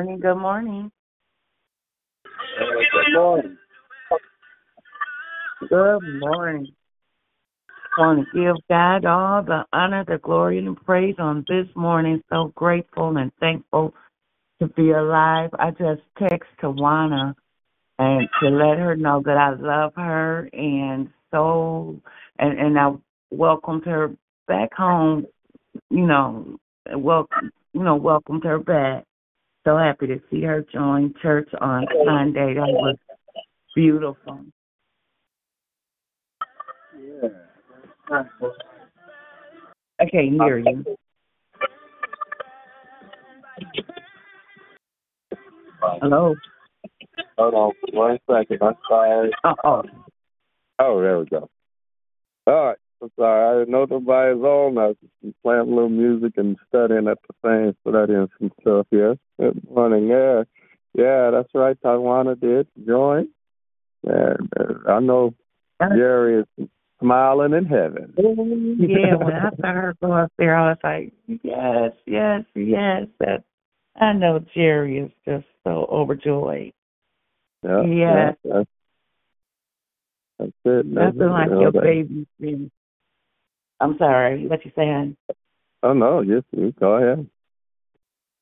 Good morning, good morning, good morning. Good morning. Good morning. I want to give God all the honor, the glory, and the praise on this morning. So grateful and thankful to be alive. I just text Tawana and to let her know that I love her and so and and I welcomed her back home. You know, welcome. You know, welcomed her back. So happy to see her join church on Sunday. That was beautiful. Yeah. I can't hear you. Hello. Hold on one second. I'm sorry. Uh oh. Oh, there we go. All right. I'm sorry. I didn't know nobody's on. I was just playing a little music and studying at the same, studying some stuff. Yeah. Good morning. Yeah. Yeah, that's right. Tawana did join. And uh, I know Jerry is smiling in heaven. yeah, when I saw her go up there, I was like, yes, yes, yes. That I know Jerry is just so overjoyed. Yeah. Yes. yeah, that's, that's it. That's Nothing it. like You know, your that- baby's been. I'm sorry, what you saying? Oh, no. Yes, you go ahead.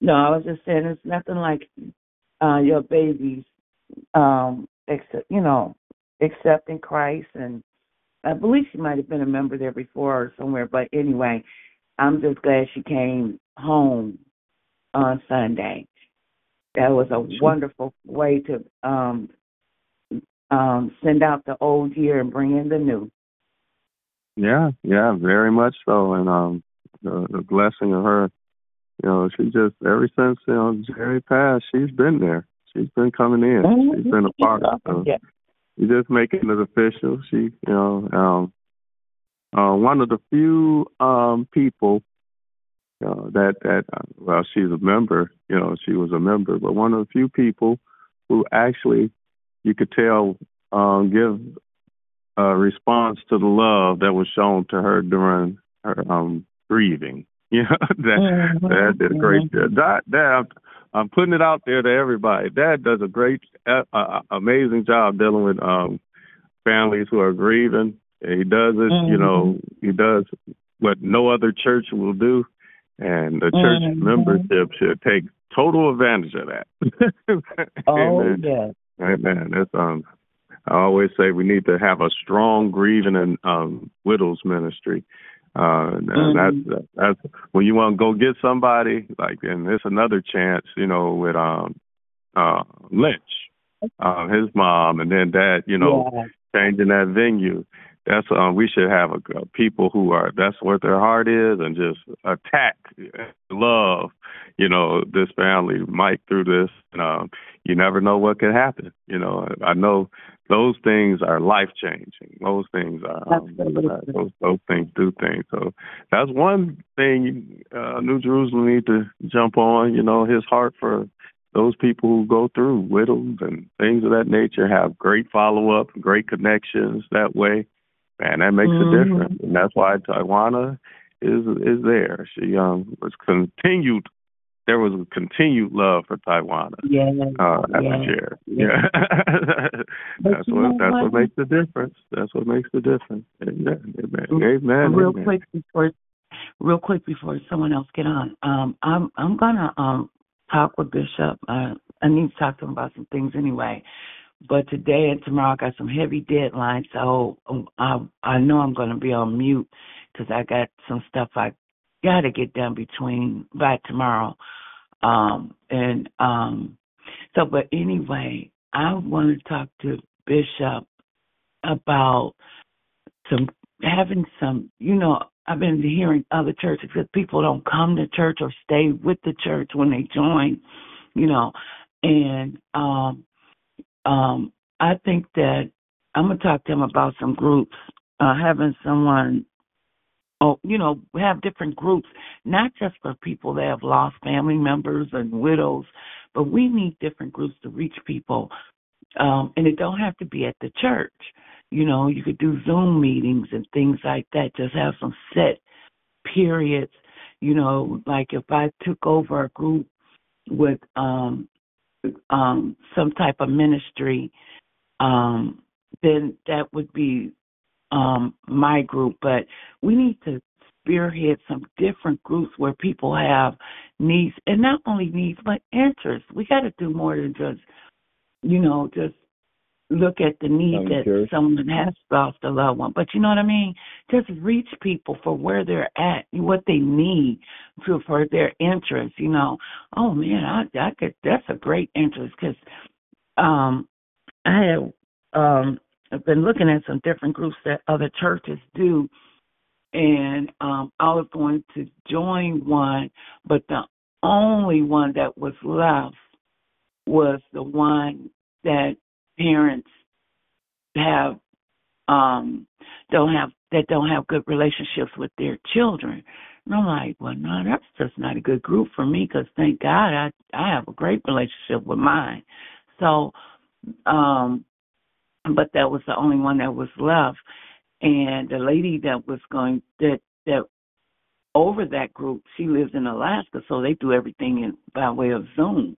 No, I was just saying it's nothing like uh your baby's um accept, you know, accepting Christ and I believe she might have been a member there before or somewhere, but anyway, I'm just glad she came home on Sunday. That was a wonderful way to um um send out the old year and bring in the new. Yeah, yeah, very much so. And um the, the blessing of her, you know, she just ever since, you know, Jerry passed, she's been there. She's been coming in. She's been a part of it. So Yeah. you just making it official. She you know, um uh one of the few um people you know, that that uh, well, she's a member, you know, she was a member, but one of the few people who actually you could tell um give a response to the love that was shown to her during her um grieving. You know, that that did a great job. That that I'm, putting it out there to everybody. Dad does a great, uh, uh, amazing job dealing with um families who are grieving. And he does it, you know, he does what no other church will do, and the church Mhm. membership should take total advantage of that. Oh Amen. yes. Amen. That's um. I always say we need to have a strong grieving and um, widows ministry. Uh, and Mhm. that's that's when you want to go get somebody like, and it's another chance, you know, with um, uh, Lynch, uh, his mom, and then dad, you know, yeah. changing that venue. That's um, we should have a, a people who are that's what their heart is, and just attack, love, you know, this family, Mike, through this. And, um, you never know what could happen. You know, I know those things are life changing. Those things are um, uh, those those things do things. So that's one thing uh, New Jerusalem need to jump on. You know, his heart for those people who go through widows and things of that nature have great follow up, great connections that way, and that makes Mhm. a difference. And that's why Tawana is is there. She um was continued. There was a continued love for Tawana Yeah. uh, at yeah. the chair. yeah. Yeah, that's what that's what what? makes the difference. That's what makes the difference. Amen. Amen. Amen. real amen. quick before real quick before someone else get on um i'm i'm gonna um talk with bishop uh, i need to talk to him about some things anyway but today and tomorrow i got some heavy deadlines so um, i i know i'm going to be on mute because i got some stuff i got to get done between by tomorrow um and um so but anyway i want to talk to bishop about some having some you know i've been hearing other churches that people don't come to church or stay with the church when they join you know and um um i think that i'm going to talk to him about some groups uh having someone oh you know have different groups not just for people that have lost family members and widows but we need different groups to reach people um and it don't have to be at the church you know, you could do Zoom meetings and things like that. Just have some set periods. You know, like if I took over a group with um um some type of ministry, um, then that would be um my group. But we need to spearhead some different groups where people have needs and not only needs but interests. We got to do more than just, you know, just look at the need I'm that sure. someone has lost a loved one. But you know what I mean? Just reach people for where they're at, what they need to for their interest. You know, oh man, I I could. That's a great interest because um, I have um I've been looking at some different groups that other churches do, and um I was going to join one, but the only one that was left was the one that parents have um don't have that don't have good relationships with their children. And I'm like, well, no, that's just not a good group for me because thank God I I have a great relationship with mine. So, um, but that was the only one that was left, and the lady that was going that that over that group, she lives in Alaska, so they do everything in by way of Zoom,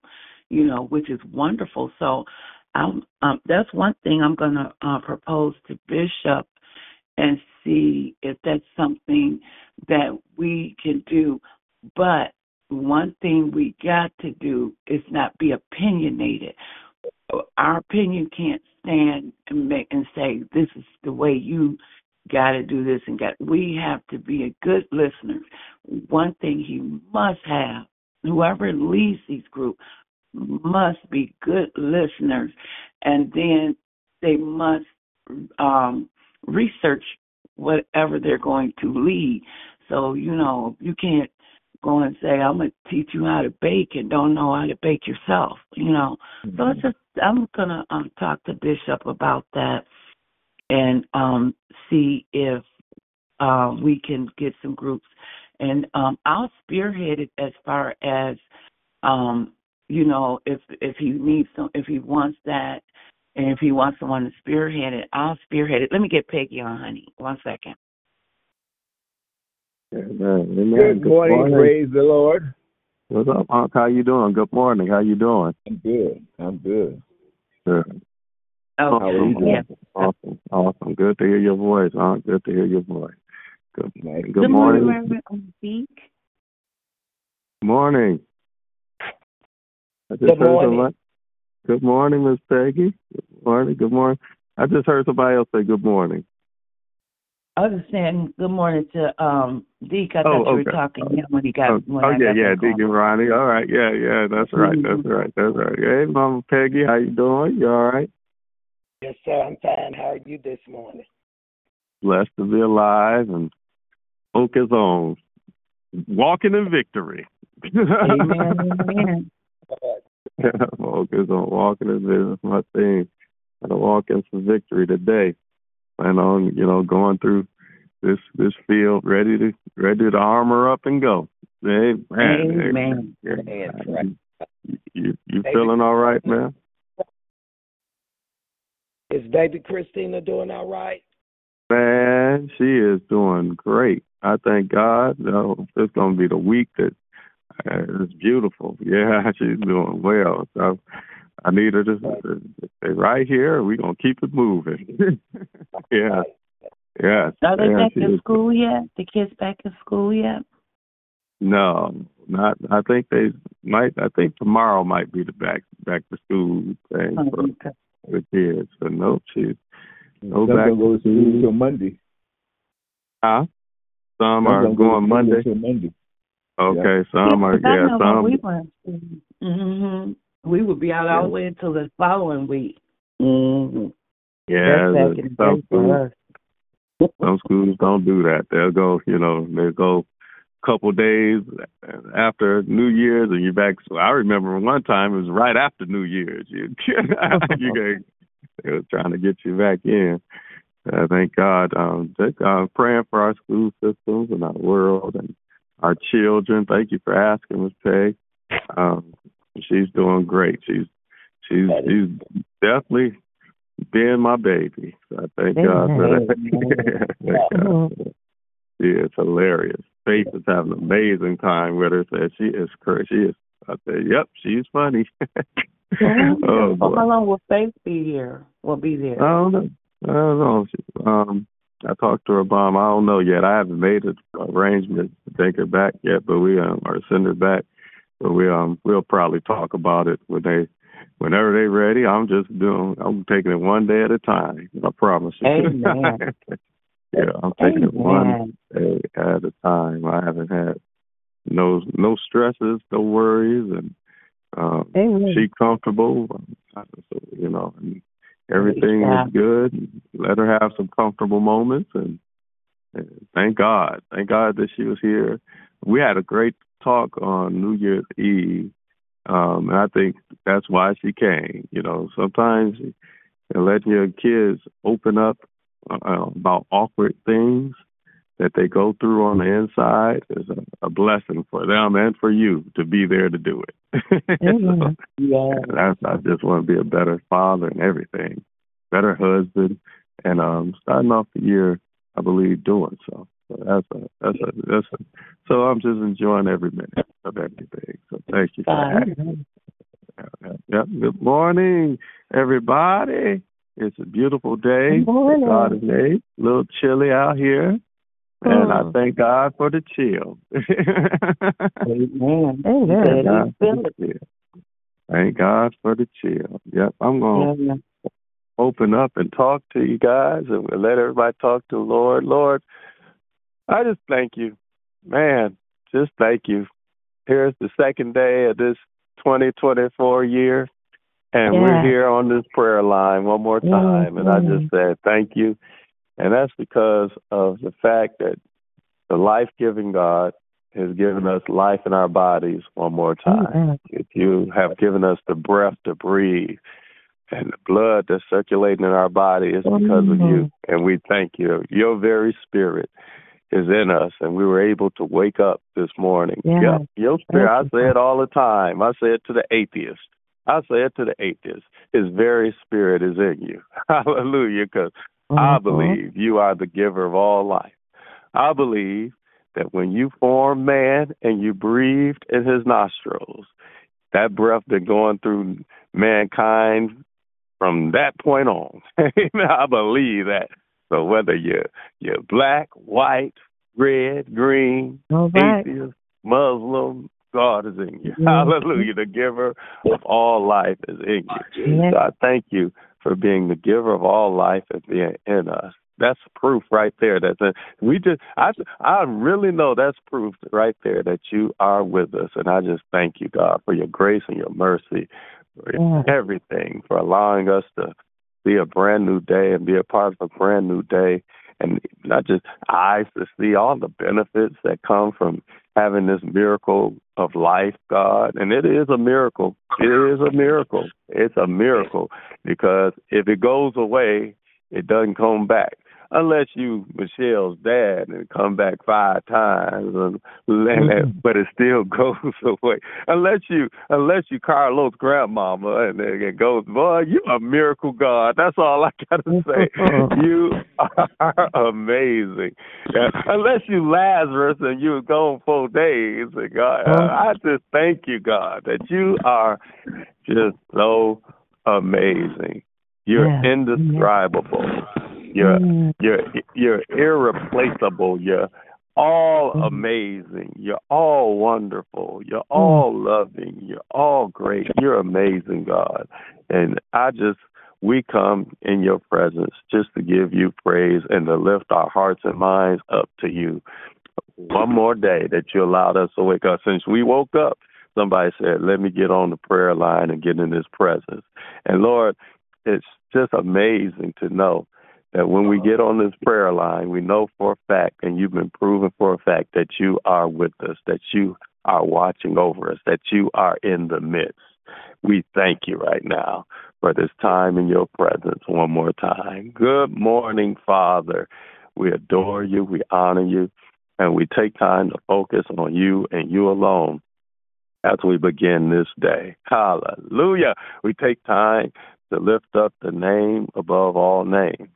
you know, which is wonderful. So, I'm um, that's one thing I'm going to uh, propose to Bishop and see if that's something that we can do. But one thing we got to do is not be opinionated. Our opinion can't stand and make and say this is the way you got to do this and got. We have to be a good listener. One thing he must have, whoever leads these groups, must be good listeners, and then they must um, research whatever they're going to lead. So you know you can't go and say I'm gonna teach you how to bake and don't know how to bake yourself. You know, Mm-hmm. so it's just I'm gonna um, talk to Bishop about that and um, see if uh, we can get some groups. And um, I'll spearhead it as far as um, you know if if he needs some if he wants that and if he wants someone to spearhead it, I'll spearhead it. Let me get Peggy on, honey. One second. Amen. Amen. Good morning, praise the Lord. What's up, Unc? How you doing? Good morning. How you doing? I'm good. I'm good. Good. Oh, How are you doing? yeah. Awesome. Awesome. Good to hear your voice, Unc. Good to hear your voice. Good. Nice. Good, Good morning. morning, Reverend Zeke. Morning. I just Good heard morning. somebody- Good morning, Miss Peggy. Good morning. Good morning. I just heard somebody else say good morning. I was saying good morning to um Deke. I Oh, thought you were okay. talking to him when he got Oh, when oh, I yeah, got yeah, that call. Deacon Ronnie. All right, yeah, yeah, that's right, that's Mhm. right, that's right. Hey, Mama Peggy, how you doing? You all right? Yes, sir. I'm fine. How are you this morning? Blessed to be alive and focus on walking in victory. Amen, amen. focus on walking in victory. That's my thing. I'm walk in some victory today. Plan on, you know, going through this this field ready to ready to armor up and go. Amen. Amen. That's. You, you you feeling all right, man? Is baby Christina doing all right? Man, she is doing great. I thank God. Uh, it's going to be the week that uh, is beautiful. Yeah, she's doing well. So I need her to, to stay right here. We're going to keep it moving. yeah, yeah. Are they yeah, back she in school yet? The kids back in school yet? No, not. I think they might. I think tomorrow might be the back back to school thing Oh, for okay. the kids. So nope, she's no Some back gonna go to school till Monday. huh? Some Some are gonna go to going school Monday. Monday. Okay, some are 'cause I yeah, know some we went. hmm We would be out all the way until the following week. hmm yeah. That's back in the some day for us. Some schools don't do that. They'll go, you know, they'll go a couple days after New Year's, and you're back. So I remember one time it was right after New Year's. You, you they were trying to get you back in. Uh, thank God. Um, just, uh, praying for our school systems and our world and our children. Thank you for asking, Miss Peg. Um, she's doing great. She's she's she's definitely being my baby. So I thank God for that. thank God for that. She is hilarious. Faith is having an amazing time with her. Said she is crazy. She is I said, "Yep, she's funny." oh, how long will Faith be here? Will be there? I don't know. I don't know. Um, I talked to her mom. I don't know yet. I haven't made an arrangement to take her back yet, but we um, or send her back. But we um we'll probably talk about it when they whenever they're ready. I'm just doing. I'm taking it one day at a time. I promise you. Amen. yeah, I'm taking Amen. it one day at a time. I haven't had no no stresses, no worries, and um, she comfortable. So, you know, and everything yeah. is good. Let her have some comfortable moments, and, and thank God, thank God that she was here. We had a great talk on New Year's Eve, um, and I think that's why she came. You know, sometimes you know, let your kids open up uh, about awkward things that they go through on the inside is a, a blessing for them and for you to be there to do it. Mm-hmm. so, yeah. That's, I just want to be a better father and everything, better husband, and um, starting off the year, I believe, doing so. So that's a that's a that's a. So I'm just enjoying every minute of everything. So thank you for that. Yep. Good morning, everybody. It's a beautiful day. Good morning. God made. A little chilly out here. And I oh. thank God for the chill. Amen. Amen. Thank, thank God for the chill. Yep, I'm going to yeah. open up and talk to you guys and let everybody talk to the Lord. Lord, I just thank you. Man, just thank you. Here's the second day of this 2024 year. And yeah. we're here on this prayer line one more time. And I just said, thank you. And that's because of the fact that the life giving God has given us life in our bodies one more time. If you have given us the breath to breathe and the blood that's circulating in our body, it's because of you. And we thank you. Your very spirit is in us, and we were able to wake up this morning. Yeah. Yep, your spirit. I say it all the time. I say it to the atheist. I say it to the atheist. His very spirit is in you. Hallelujah. Because I mm-hmm. believe you are the giver of all life. I believe that when you formed man and you breathed in his nostrils, that breath been going through mankind from that point on. I believe that. So whether you're you're black, white, red, green, right. atheist, Muslim, God is in you. Hallelujah. The giver of all life is in you. So I thank you for being the giver of all life and being in us. That's proof right there. That we just, I, I really know that's proof right there that you are with us, and I just thank you, God, for your grace and your mercy, for yeah. everything, for allowing us to be a brand new day and be a part of a brand new day, and not just eyes to see all the benefits that come from having this miracle of life, God. And it is a miracle. It is a miracle. It's a miracle because if it goes away, it doesn't come back unless you Michelle's dad and come back five times, and, mm-hmm. but it still goes away. Unless you, unless you Carlos' grandmama, and it goes, boy, you a miracle God. That's all I gotta say. you are amazing. Yeah. Unless you Lazarus and you were gone four days, and God, I just thank you, God, that you are just so amazing. You're yeah. indescribable. You're mm. you're you're irreplaceable. You're all mm. amazing. You're all wonderful. You're mm. all loving. You're all great. You're amazing, God. And I just we come in your presence just to give you praise and to lift our hearts and minds up to you. One more day that you allowed us to wake up. Since we woke up, somebody said, Let me get on the prayer line and get in his presence. And Lord, it's just amazing to know that when we get uh-huh. on this prayer line, we know for a fact, and you've been proven for a fact, that you are with us, that you are watching over us, that you are in the midst. We thank you right now for this time in your presence one more time. Good morning, Father. We adore you, we honor you, and we take time to focus on you and you alone as we begin this day. Hallelujah. We take time to lift up the name above all names.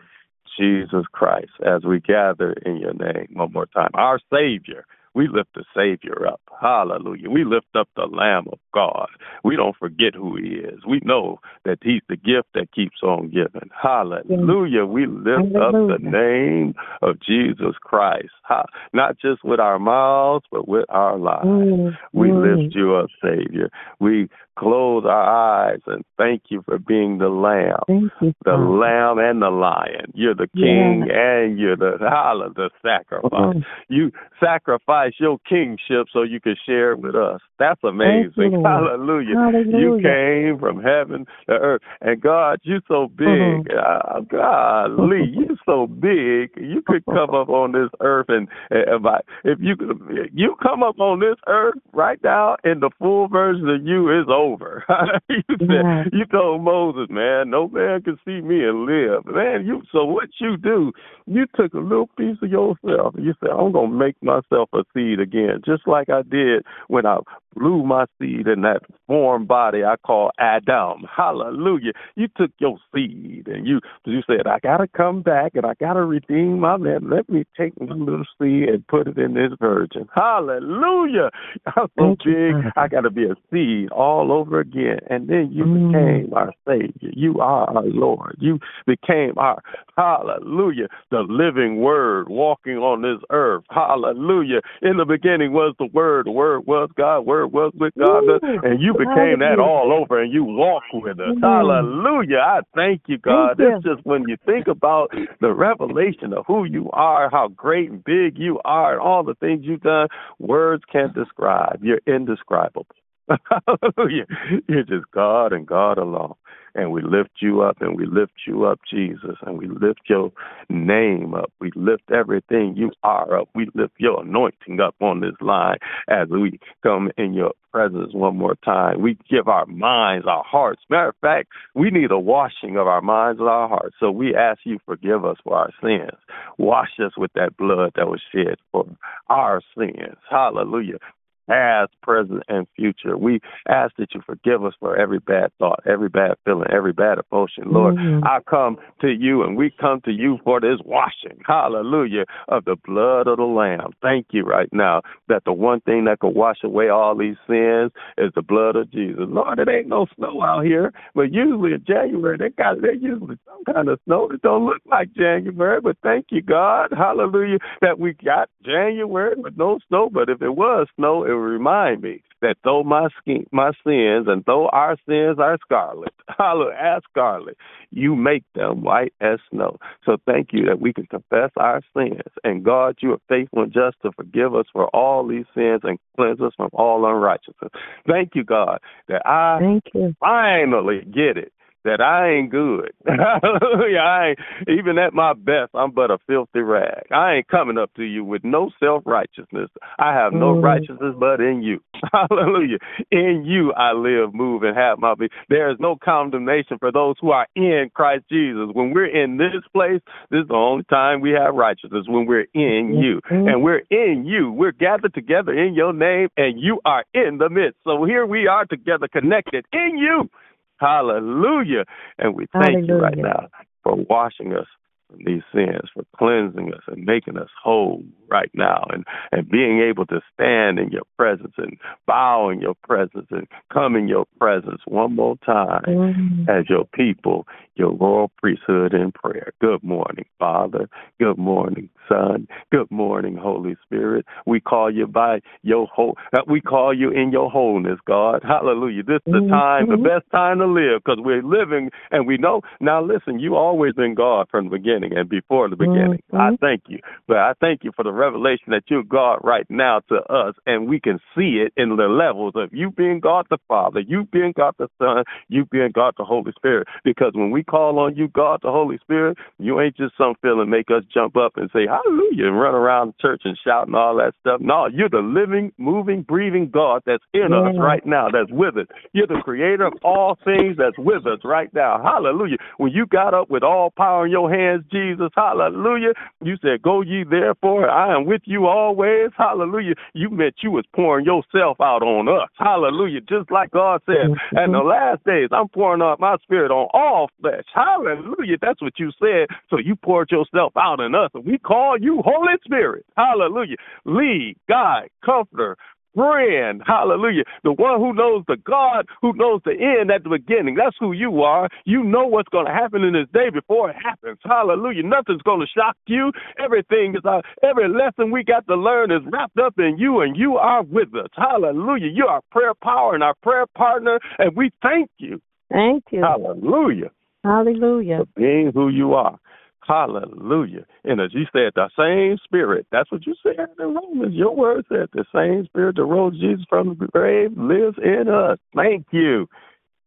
Jesus Christ, as we gather in your name one more time. Our Savior, We lift the Savior up. Hallelujah. We lift up the Lamb of God. We don't forget who He is. We know that He's the gift that keeps on giving. Hallelujah. We lift Hallelujah. up the name of Jesus Christ. Not just with our mouths, but with our lives. Mm, we mm. lift you up, Savior. We close our eyes and thank you for being the lamb, you, the lamb and the lion. You're the king yeah. and you're the holla, the sacrifice. Mm-hmm. You sacrifice your kingship so you can share it with us. That's amazing. You, Hallelujah. Hallelujah. You came from heaven to earth, and God, you're so big. Mm-hmm. Uh, golly, you're so big. You could come up on this earth, and, and if you you come up on this earth right now, in the full version of you is over over. you said yeah. you told Moses, man, no man can see me and live. Man, you so what you do, you took a little piece of yourself and you said, I'm gonna make myself a seed again, just like I did when I blew my seed in that form body I call Adam. Hallelujah. You took your seed and you you said, I gotta come back and I gotta redeem my man. Let me take my little seed and put it in this virgin. Hallelujah. I'm so big, I gotta be a seed all over again. And then you mm. became our Savior. You are our Lord. You became our hallelujah, the living word walking on this earth. Hallelujah. In the beginning was the word, the word was God, word was with God, Ooh, and you became that all over and you walk with us. Mm. Hallelujah. I thank you, God. Thank it's just when you think about the revelation of who you are, how great and big you are, and all the things you've done, words can't describe. You're indescribable. Hallelujah. You're just God and God alone. And we lift you up and we lift you up, Jesus, and we lift your name up. We lift everything you are up. We lift your anointing up on this line as we come in your presence one more time. We give our minds, our hearts. Matter of fact, we need a washing of our minds and our hearts. So we ask you forgive us for our sins. Wash us with that blood that was shed for our sins. Hallelujah past, present, and future. We ask that you forgive us for every bad thought, every bad feeling, every bad emotion. Lord, mm-hmm. I come to you and we come to you for this washing, hallelujah, of the blood of the Lamb. Thank you right now that the one thing that can wash away all these sins is the blood of Jesus. Lord, it ain't no snow out here, but usually in January, they got they usually some kind of snow that don't look like January, but thank you, God, hallelujah, that we got January with no snow, but if it was snow, it will remind me that though my skin, my sins and though our sins are scarlet, hallelujah, as scarlet, you make them white as snow. So thank you that we can confess our sins. And God, you are faithful and just to forgive us for all these sins and cleanse us from all unrighteousness. Thank you, God, that I thank you. finally get it that I ain't good. Hallelujah. I ain't, even at my best, I'm but a filthy rag. I ain't coming up to you with no self righteousness. I have no mm. righteousness but in you. Hallelujah. In you I live, move, and have my being. There is no condemnation for those who are in Christ Jesus. When we're in this place, this is the only time we have righteousness when we're in you. And we're in you. We're gathered together in your name, and you are in the midst. So here we are together, connected in you. Hallelujah. And we thank Hallelujah. you right now for washing us from these sins, for cleansing us and making us whole right now and, and being able to stand in your presence and bow in your presence and come in your presence one more time mm-hmm. as your people, your royal priesthood in prayer. Good morning, Father. Good morning, Son. Good morning, Holy Spirit. We call you by your whole, uh, we call you in your wholeness, God. Hallelujah. This is the mm-hmm. time, the best time to live because we're living and we know. Now, listen, you always been God from the beginning and before the beginning. Mm-hmm. I thank you. But I thank you for the revelation that you're God right now to us and we can see it in the levels of you being God the Father, you being God the Son, you being God the Holy Spirit. Because when we call on you, God the Holy Spirit, you ain't just some feeling make us jump up and say, hallelujah, and run around the church and shout and all that stuff. No, you're the living, moving, breathing God that's in yeah. us right now, that's with us. You're the creator of all things that's with us right now. Hallelujah. When you got up with all power in your hands, Jesus. Hallelujah. You said, Go ye therefore. I am with you always. Hallelujah. You meant you was pouring yourself out on us. Hallelujah. Just like God said, mm-hmm. in the last days, I'm pouring out my spirit on all flesh. Hallelujah. That's what you said. So you poured yourself out in us. And we call you Holy Spirit. Hallelujah. Lead, guide, comforter, friend. Hallelujah. The one who knows the God who knows the end at the beginning. That's who you are. You know what's going to happen in this day before it happens. Hallelujah. Nothing's going to shock you. Everything is, uh, every lesson we got to learn is wrapped up in you, and you are with us. Hallelujah. You are prayer power and our prayer partner, and we thank you. Thank you. Hallelujah. Hallelujah. For being who you are. Hallelujah. And as you said, the same spirit, that's what you said in Romans. Your word said the same spirit that rose Jesus from the grave lives in us. Thank you,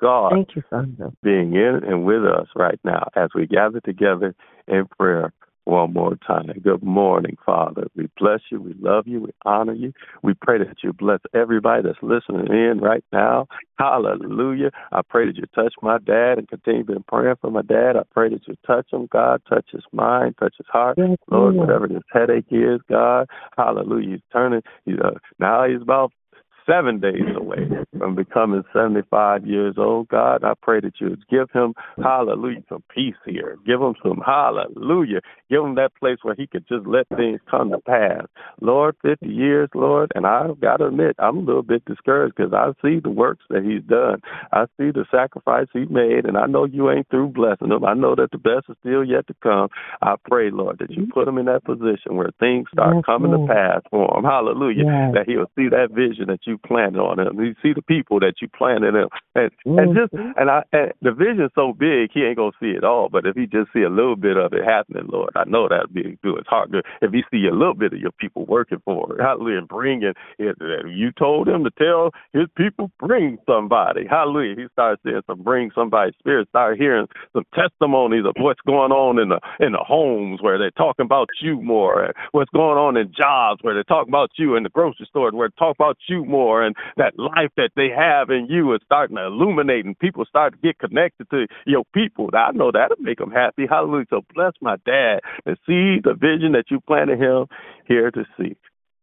God. Thank you, Father. Being in and with us right now as we gather together in prayer one more time. Good morning, Father. We bless you. We love you. We honor you. We pray that you bless everybody that's listening in right now. Hallelujah. I pray that you touch my dad and continue to be praying for my dad. I pray that you touch him, God. Touch his mind, touch his heart. Yes, Lord, whatever this headache is, God. Hallelujah. He's turning. He's, uh, now he's about seven days away from becoming 75 years old. God, I pray that you would give him, hallelujah, some peace here. Give him some, hallelujah. Give him that place where he could just let things come to pass. Lord, 50 years, Lord, and I've got to admit, I'm a little bit discouraged because I see the works that he's done. I see the sacrifice he made, and I know you ain't through blessing him. I know that the best is still yet to come. I pray, Lord, that you put him in that position where things start yes, coming Lord. to pass for him. Hallelujah. Yes. That he'll see that vision that you planted on him. You see the people that you planted him, and mm-hmm. and just and I and the vision's so big he ain't gonna see it all. But if he just see a little bit of it happening, Lord, I know that'd be good. It's hard to if he see a little bit of your people working for it. Hallelujah, and bringing it. You told him to tell his people bring somebody. Hallelujah. He started saying some bring somebody. Spirit started hearing some testimonies of what's going on in the in the homes where they're talking about you more, and what's going on in jobs where they're talking about you in the grocery store where they talk about you more and that life that they have in you is starting to illuminate and people start to get connected to your people. I know that'll make them happy. Hallelujah. So bless my dad and see the vision that you planted him here to see.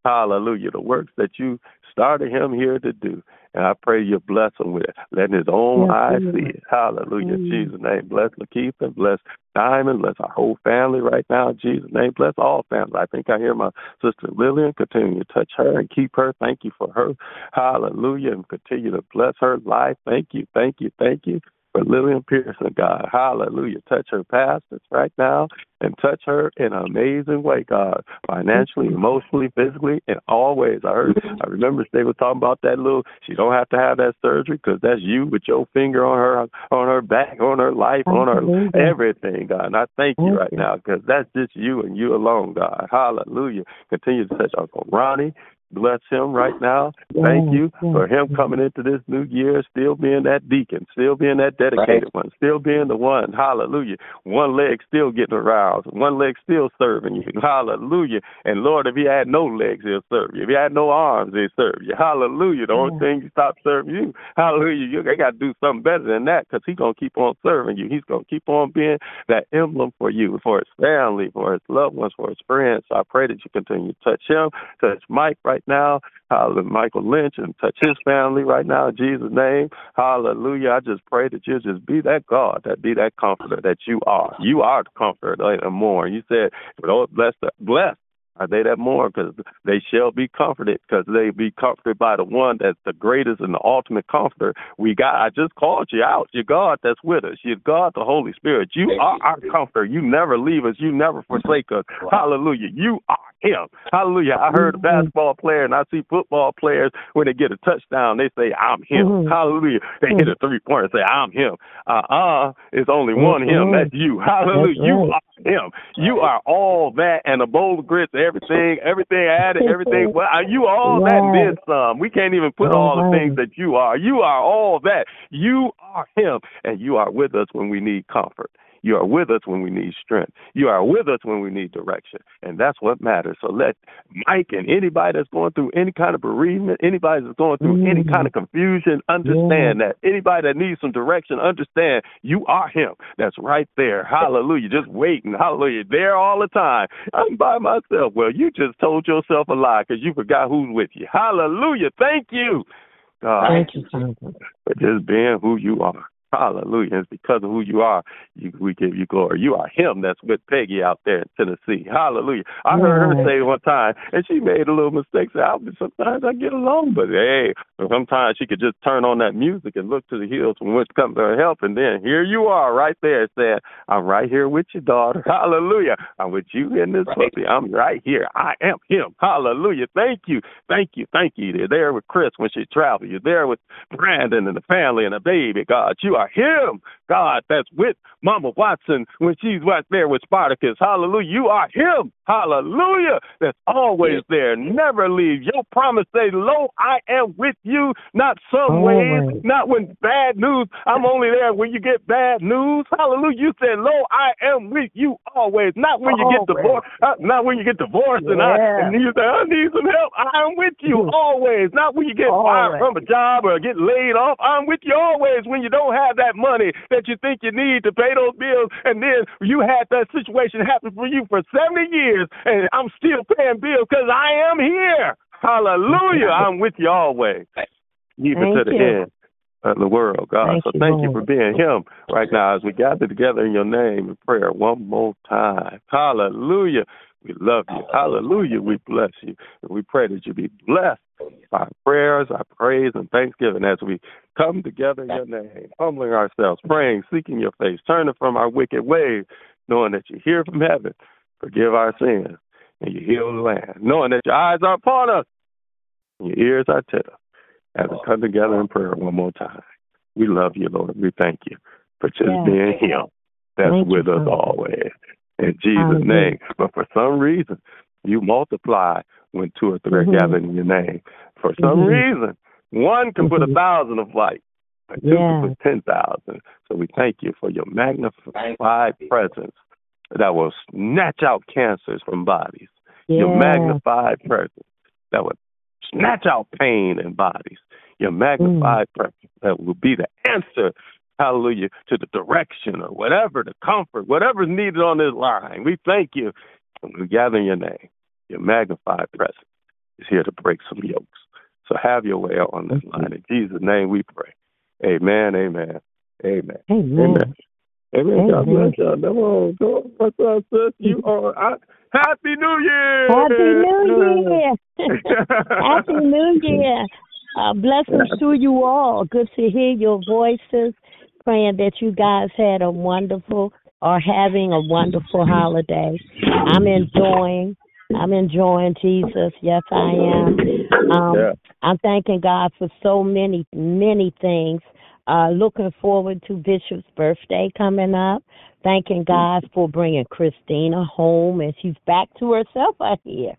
Hallelujah. The works that you started him here to do. And I pray you bless him with it. Letting his own yes, eyes see it. Hallelujah. In Jesus' name. Bless Lakeith and bless Diamond. Bless our whole family right now. In Jesus' name. Bless all families. I think I hear my sister Lillian. Continue to touch her and keep her. Thank you for her. Hallelujah. And continue to bless her life. Thank you. Thank you. Thank you for Lillian Pearson, God. Hallelujah. Touch her pastors right now and touch her in an amazing way, God, financially, mm-hmm. emotionally, physically, and always. I heard, mm-hmm. I remember they were talking about that little. She don't have to have that surgery because that's you with your finger on her, on her back, on her life, on her everything, God. And I thank you right mm-hmm. now because that's just you and you alone, God. Hallelujah. Continue to touch Uncle Ronnie. Bless him right now. Thank you for him coming into this new year, still being that deacon, still being that dedicated one, still being the one. Hallelujah. One leg still getting aroused, one leg still serving you. Hallelujah. And Lord, if he had no legs, he'll serve you. If he had no arms, he'll serve you. Hallelujah. The only thing he stopped serving you. Hallelujah. You got to do something better than that because he's going to keep on serving you. He's going to keep on being that emblem for you, for his family, for his loved ones, for his friends. So I pray that you continue to touch him, touch Mike right now. Hallelujah. Michael Lynch and touch his family right now in Jesus' name. Hallelujah. I just pray that you just be that God, that be that comforter that you are. You are the comforter and more. You said, Lord, bless, the, bless are they that mourn? Because they shall be comforted, because they be comforted by the one that's the greatest and the ultimate comforter. We got. I just called you out. You're God that's with us. You're God, the Holy Spirit. You are our comforter. You never leave us. You never forsake us. Hallelujah. You are Him. Hallelujah. I heard a basketball player, and I see football players when they get a touchdown, they say, "I'm Him." Mm-hmm. Hallelujah. They hit a three pointer, and say, "I'm Him." Uh uh, it's only one Him. That's you. Hallelujah. You are Him. You are all that and a bowl of grits everything, everything added, everything. Well, you all yes. that and then some. We can't even put all the things that you are. You are all that. You are Him, and you are with us when we need comfort. You are with us when we need strength. You are with us when we need direction. And that's what matters. So let Mike and anybody that's going through any kind of bereavement, anybody that's going through mm. any kind of confusion, understand yeah. that. Anybody that needs some direction, understand you are him. That's right there. Hallelujah. Just waiting. Hallelujah. There all the time. I'm by myself. Well, you just told yourself a lie because you forgot who's with you. Hallelujah. Thank you. God. Thank you, Father. For just being who you are. Hallelujah. It's because of who you are, you, we give you glory. You are Him that's with Peggy out there in Tennessee. Hallelujah. I heard her say one time, and she made a little mistake. Say, sometimes I get along, but hey, sometimes she could just turn on that music and look to the hills from which comes to her help. And then here you are right there saying, I'm right here with you, daughter. Hallelujah. I'm with you in this right. puppy. I'm right here. I am Him. Hallelujah. Thank you. Thank you. Thank you. You're there with Chris when she travels. You're there with Brandon and the family and the baby. God, you are him, God, that's with Mama Watson when she's right there with Spartacus. Hallelujah. You are him. Hallelujah. That's always there. Never leave. Your promise say, Lo, I am with you, not some ways, not when bad news. I'm only there when you get bad news. Hallelujah. You said, Lo, I am with you always. Not when you get divorced. Uh, not when you get divorced yeah. and I and you say, I need some help. I am with you always. Not when you get fired from a job or get laid off. I'm with you always when you don't have that money that you think you need to pay those bills and then you had that situation happen for you for 70 years and I'm still paying bills because I am here. Hallelujah. I'm with you always, even thank to the you. end of the world, God. Thank so you, thank you for being Him right now as we gather together in your name in prayer one more time. Hallelujah. We love you. Hallelujah. We bless you. And we pray that you be blessed by prayers, our praise, and thanksgiving as we come together in your name, humbling ourselves, praying, seeking your face, turning from our wicked ways, knowing that you hear from heaven forgive our sins, and you heal the land, knowing that your eyes are upon us and your ears are tender. As we come together in prayer one more time, we love you, Lord. We thank you for just Yes. being Him that's Thank you, with us Father. always. In Jesus' name. But for some reason, you multiply when two or 3 Mhm. are gathered in your name. For some Mhm. reason, one can put a Mhm. thousand of light, and two Yeah. can put ten thousand. So we thank you for your magnified presence that will snatch out cancers from bodies. Your magnified presence that will snatch out pain in bodies. Your magnified presence that will be the answer, hallelujah, to the direction or whatever, the comfort, whatever's needed on this line. We thank you. We gather in your name, your magnified presence is here to break some yokes. So have your way on this line. In Jesus' name we pray. Amen, amen, amen. Amen. Amen. Amen. God bless y'all. Come on, come on. What's up, sis? You are I, Happy New Year. Happy New Year. Happy New Year. Uh, blessings to you all. Good to hear your voices. Praying that you guys had a wonderful or having a wonderful holiday. I'm enjoying. I'm enjoying Jesus. Yes, I am. Um, Yeah. I'm thanking God for so many, many things. Uh, looking forward to Bishop's birthday coming up. Thanking God for bringing Christina home and she's back to herself out here.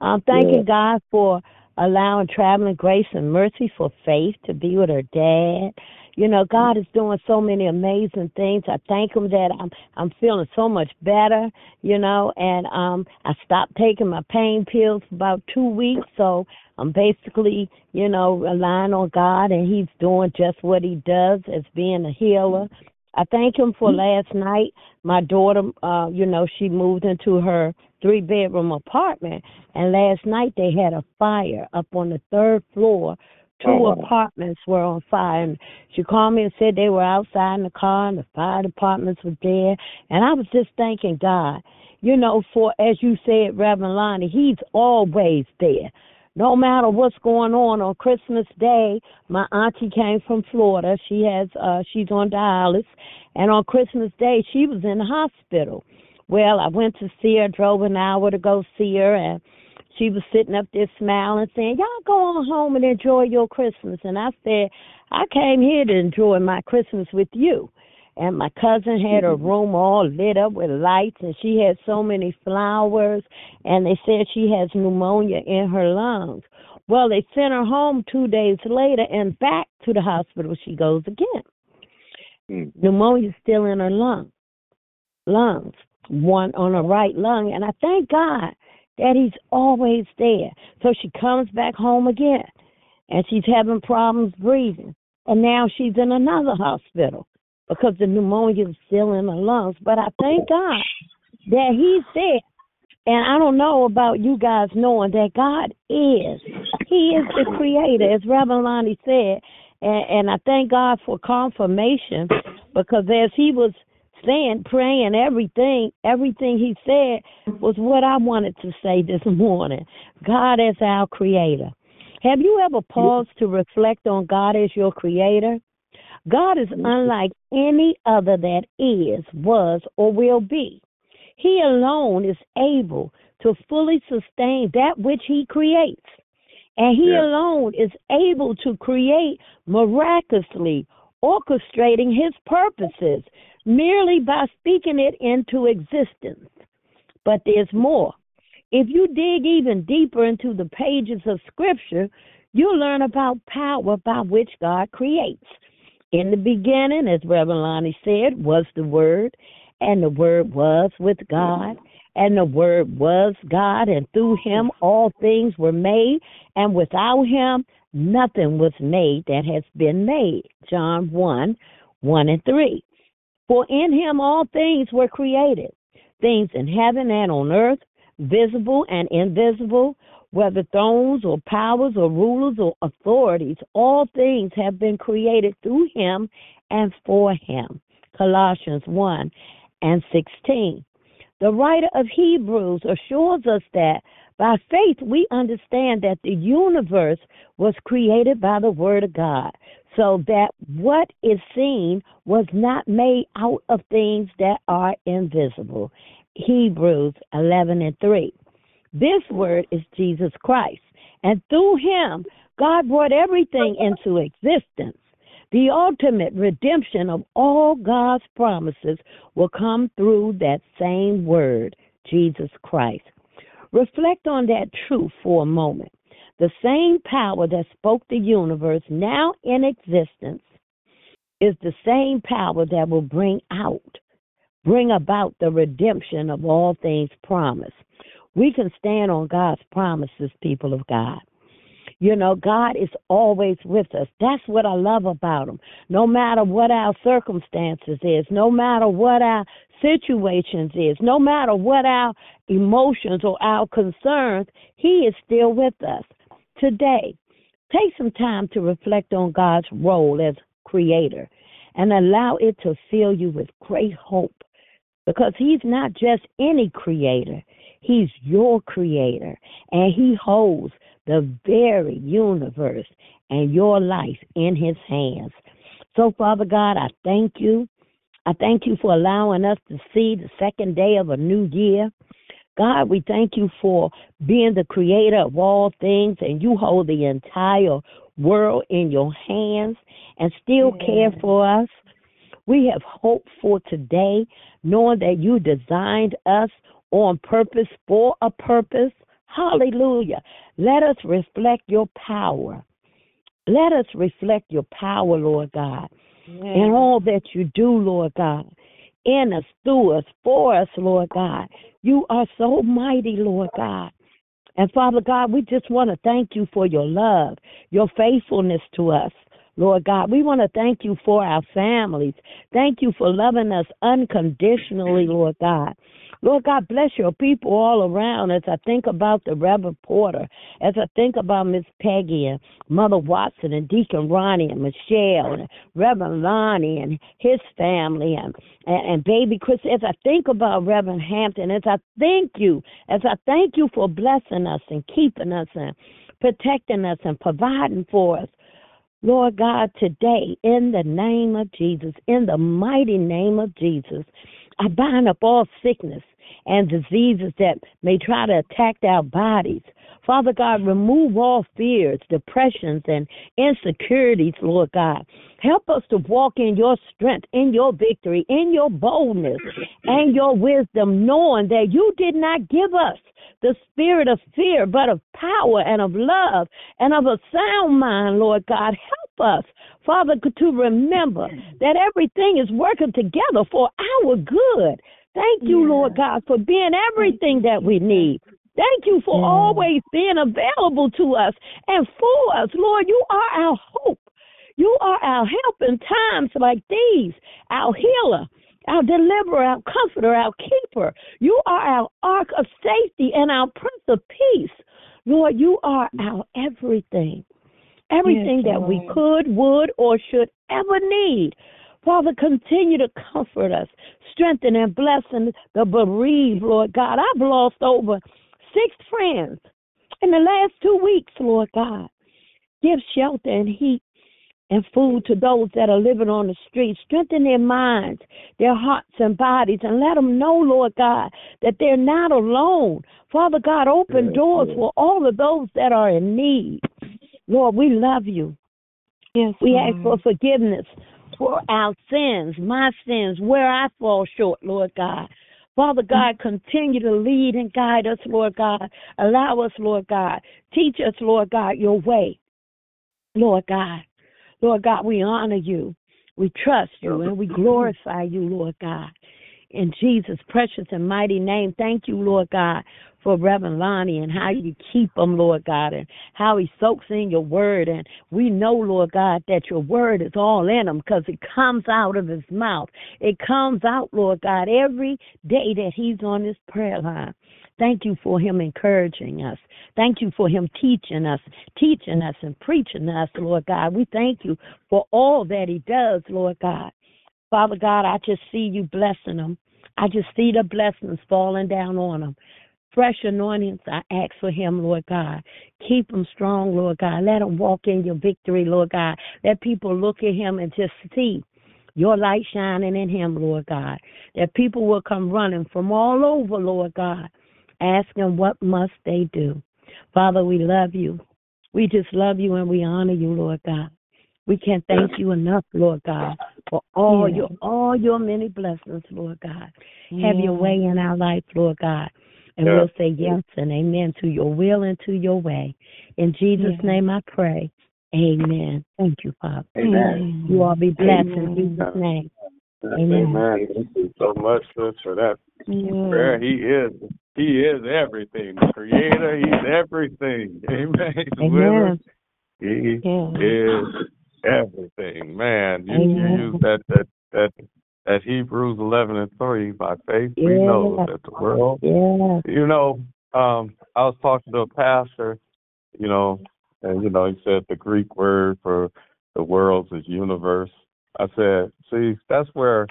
I'm thanking God for allowing traveling grace and mercy for faith to be with her dad. You know, God is doing so many amazing things. I thank him that I'm I'm feeling so much better, you know, and um I stopped taking my pain pills for about two weeks, so I'm basically, you know, relying on God and he's doing just what he does as being a healer. I thank him for last night. My daughter, uh, you know, she moved into her three bedroom apartment and last night they had a fire up on the third floor. Two Oh, wow. apartments were on fire and she called me and said they were outside in the car and the fire departments were there and I was just thanking God. You know, for as you said, Reverend Lonnie, he's always there. No matter what's going on on Christmas Day, my auntie came from Florida. She has uh she's on dialysis and on Christmas Day she was in the hospital. Well, I went to see her, drove an hour to go see her and she was sitting up there smiling, saying, Y'all go on home and enjoy your Christmas and I said, I came here to enjoy my Christmas with you. And my cousin had her mm-hmm. room all lit up with lights and she had so many flowers and they said she has pneumonia in her lungs. Well, they sent her home two days later and back to the hospital she goes again. Mm-hmm. pneumonia Pneumonia's still in her lungs. lungs, one on her right lung. And I thank God that He's always there. So she comes back home again and she's having problems breathing. And now she's in another hospital because the pneumonia is still in her lungs. But I thank God that He said, And I don't know about you guys knowing that God is. He is the creator, as Reverend Lonnie said. And, and I thank God for confirmation because as he was saying, praying, everything, everything he said was what I wanted to say this morning. God is our creator. Have you ever paused to reflect on God as your creator? God is mm-hmm. unlike any other that is, was, or will be. He alone is able to fully sustain that which he creates. And he yeah. alone is able to create miraculously, orchestrating his purposes merely by speaking it into existence. But there's more. If you dig even deeper into the pages of Scripture, you'll learn about power by which God creates. In the beginning, as Reverend Lonnie said, was the Word, and the Word was with God, and the Word was God, and through Him all things were made, and without Him nothing was made that has been made. John 1 1 and 3. For in Him all things were created, things in heaven and on earth visible and invisible, whether thrones or powers or rulers or authorities, all things have been created through him and for him. Colossians 1 and 16. The writer of Hebrews assures us that by faith we understand that the universe was created by the Word of God, so that what is seen was not made out of things that are invisible. Hebrews 11 and 3. This word is Jesus Christ. And through him, God brought everything into existence. The ultimate redemption of all God's promises will come through that same word, Jesus Christ. Reflect on that truth for a moment. The same power that spoke the universe now in existence is the same power that will bring out bring about the redemption of all things promised. We can stand on God's promises, people of God. You know, God is always with us. That's what I love about him. No matter what our circumstances is, no matter what our situations is, no matter what our emotions or our concerns, he is still with us. Today, take some time to reflect on God's role as creator and allow it to fill you with great hope because he's not just any creator, he's your creator, and he holds the very universe and your life in his hands. So, Father God, I thank you. I thank you for allowing us to see the second day of a new year. God, we thank you for being the creator of all things, and you hold the entire world in your hands and still care for us. We have hope for today, knowing that you designed us on purpose for a purpose. Hallelujah. Let us reflect your power. Let us reflect your power, Lord God, in all that you do, Lord God, in us, through us, for us, Lord God. You are so mighty, Lord God. And Father God, we just want to thank you for your love, your faithfulness to us. Lord God. We want to thank you for our families. Thank you for loving us unconditionally, Lord God. Lord God, bless your people all around as I think about the Reverend Porter, as I think about Miss Peggy and Mother Watson and Deacon Ronnie and Michelle and Reverend Lonnie and his family and, and, and baby Chris, as I think about Reverend Hampton, as I thank you, as I thank you for blessing us and keeping us and protecting us and providing for us. Lord God, today, in the name of Jesus, in the mighty name of Jesus, I bind up all sickness and diseases that may try to attack our bodies. Father God, remove all fears, depressions, and insecurities, Lord God. Help us to walk in your strength, in your victory, in your boldness, and your wisdom, knowing that you did not give us the spirit of fear, but of power and of love and of a sound mind, Lord God. Help us, Father, to remember that everything is working together for our good. Thank you, Yeah. Lord God, for being everything that we need. Thank you for Yeah. always being available to us and for us. Lord, you are our hope. You are our help in times like these, our healer, our deliverer, our comforter, our keeper. You are our ark of safety and our prince of peace. Lord, you are our everything. Everything Yes, that we could, would, or should ever need. Father, continue to comfort us, strengthen and blessing the bereaved, Lord God. I've lost over six friends in the last two weeks, Lord God. Give shelter and heat and food to those that are living on the streets. Strengthen their minds, their hearts and bodies, and let them know, Lord God, that they're not alone. Father God, open Yes, doors Lord. for all of those that are in need. Lord, we love you. Yes, We ask for forgiveness for our sins, my sins, where I fall short, Lord God. Father God, continue to lead and guide us, Lord God. Allow us, Lord God. Teach us, Lord God, your way, Lord God. Lord God, we honor you. We trust you and we glorify you, Lord God. In Jesus' precious and mighty name, thank you, Lord God, for Reverend Lonnie and how you keep him, Lord God, and how he soaks in your word. And we know, Lord God, that your word is all in him because it comes out of his mouth. It comes out, Lord God, every day that he's on this prayer line. Thank you for him encouraging us. Thank you for him teaching us, teaching us and preaching us, Lord God. We thank you for all that he does, Lord God. Father God, I just see you blessing him. I just see the blessings falling down on him. Fresh anointings, I ask for him, Lord God. Keep him strong, Lord God. Let him walk in your victory, Lord God. Let people look at him and just see your light shining in him, Lord God. That people will come running from all over, Lord God, asking what must they do. Father, we love you. We just love you and we honor you, Lord God. We can't thank you enough, Lord God, for all Yeah. your all your many blessings, Lord God. Have your way in our life, Lord God. And Yeah. we'll say yes and amen to your will and to your way. In Jesus' Yeah. name I pray. Amen. Thank you, Father. Amen. You all be blessed in Jesus' name. Amen. Amen. Thank you so much, sis, for that prayer. He is. He is everything. The creator. He's everything. Amen. Amen. He Yeah. is everything. Man, you, you use that that that that Hebrews eleven and three. By faith we know that the world Yeah. you know, um, I was talking to a pastor, you know, and you know, he said the Greek word for the world is universe. I said, see, that's where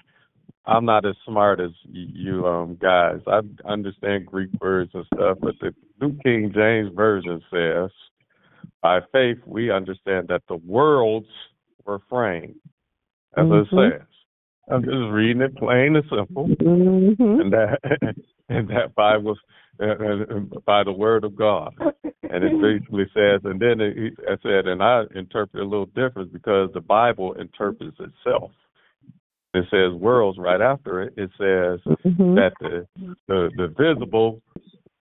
I'm not as smart as you um guys. I understand Greek words and stuff, but the New King James Version says, by faith we understand that the worlds were framed. As Mhm. it says. I'm just reading it plain and simple Mhm. and that and that by was uh, by the word of God. And it basically says, and then it, I said, and I interpret a little different because the Bible interprets itself. It says worlds right after it. It says Mhm. that the the, the visible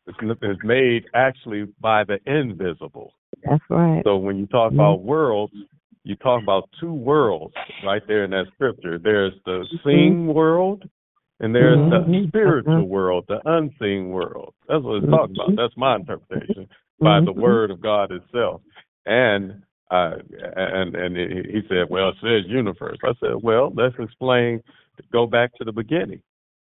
is, is made actually by the invisible. That's right. So when you talk about worlds, you talk about two worlds right there in that scripture. There's the mm-hmm. seen world and there's the Mhm. spiritual mm-hmm. world, the unseen world. That's what it's talking about. Mm-hmm. That's my interpretation by the word of God itself. And uh, and and he said, well, it says universe. I said, well, let's explain. Go back to the beginning.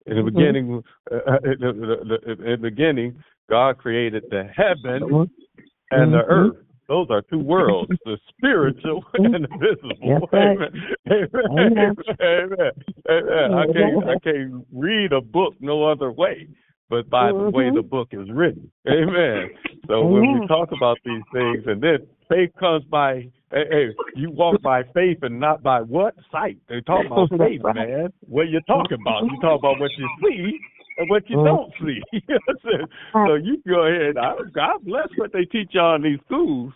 In the beginning, uh, uh, in, the, the, the, in the beginning, God created the heaven and the earth. Those are two worlds, the spiritual and the visible. Right. Amen. Amen. Amen. Amen. Amen. I can't I can't read a book no other way but by the way the book is written. Amen. So when we talk about these things and then faith comes by hey, hey, you walk by faith and not by what? Sight. They talk about faith, man. What you talking about? You talk about what you see what you Mhm. don't see. You know what I'm saying? so you go ahead. I, God bless what they teach y'all in these schools,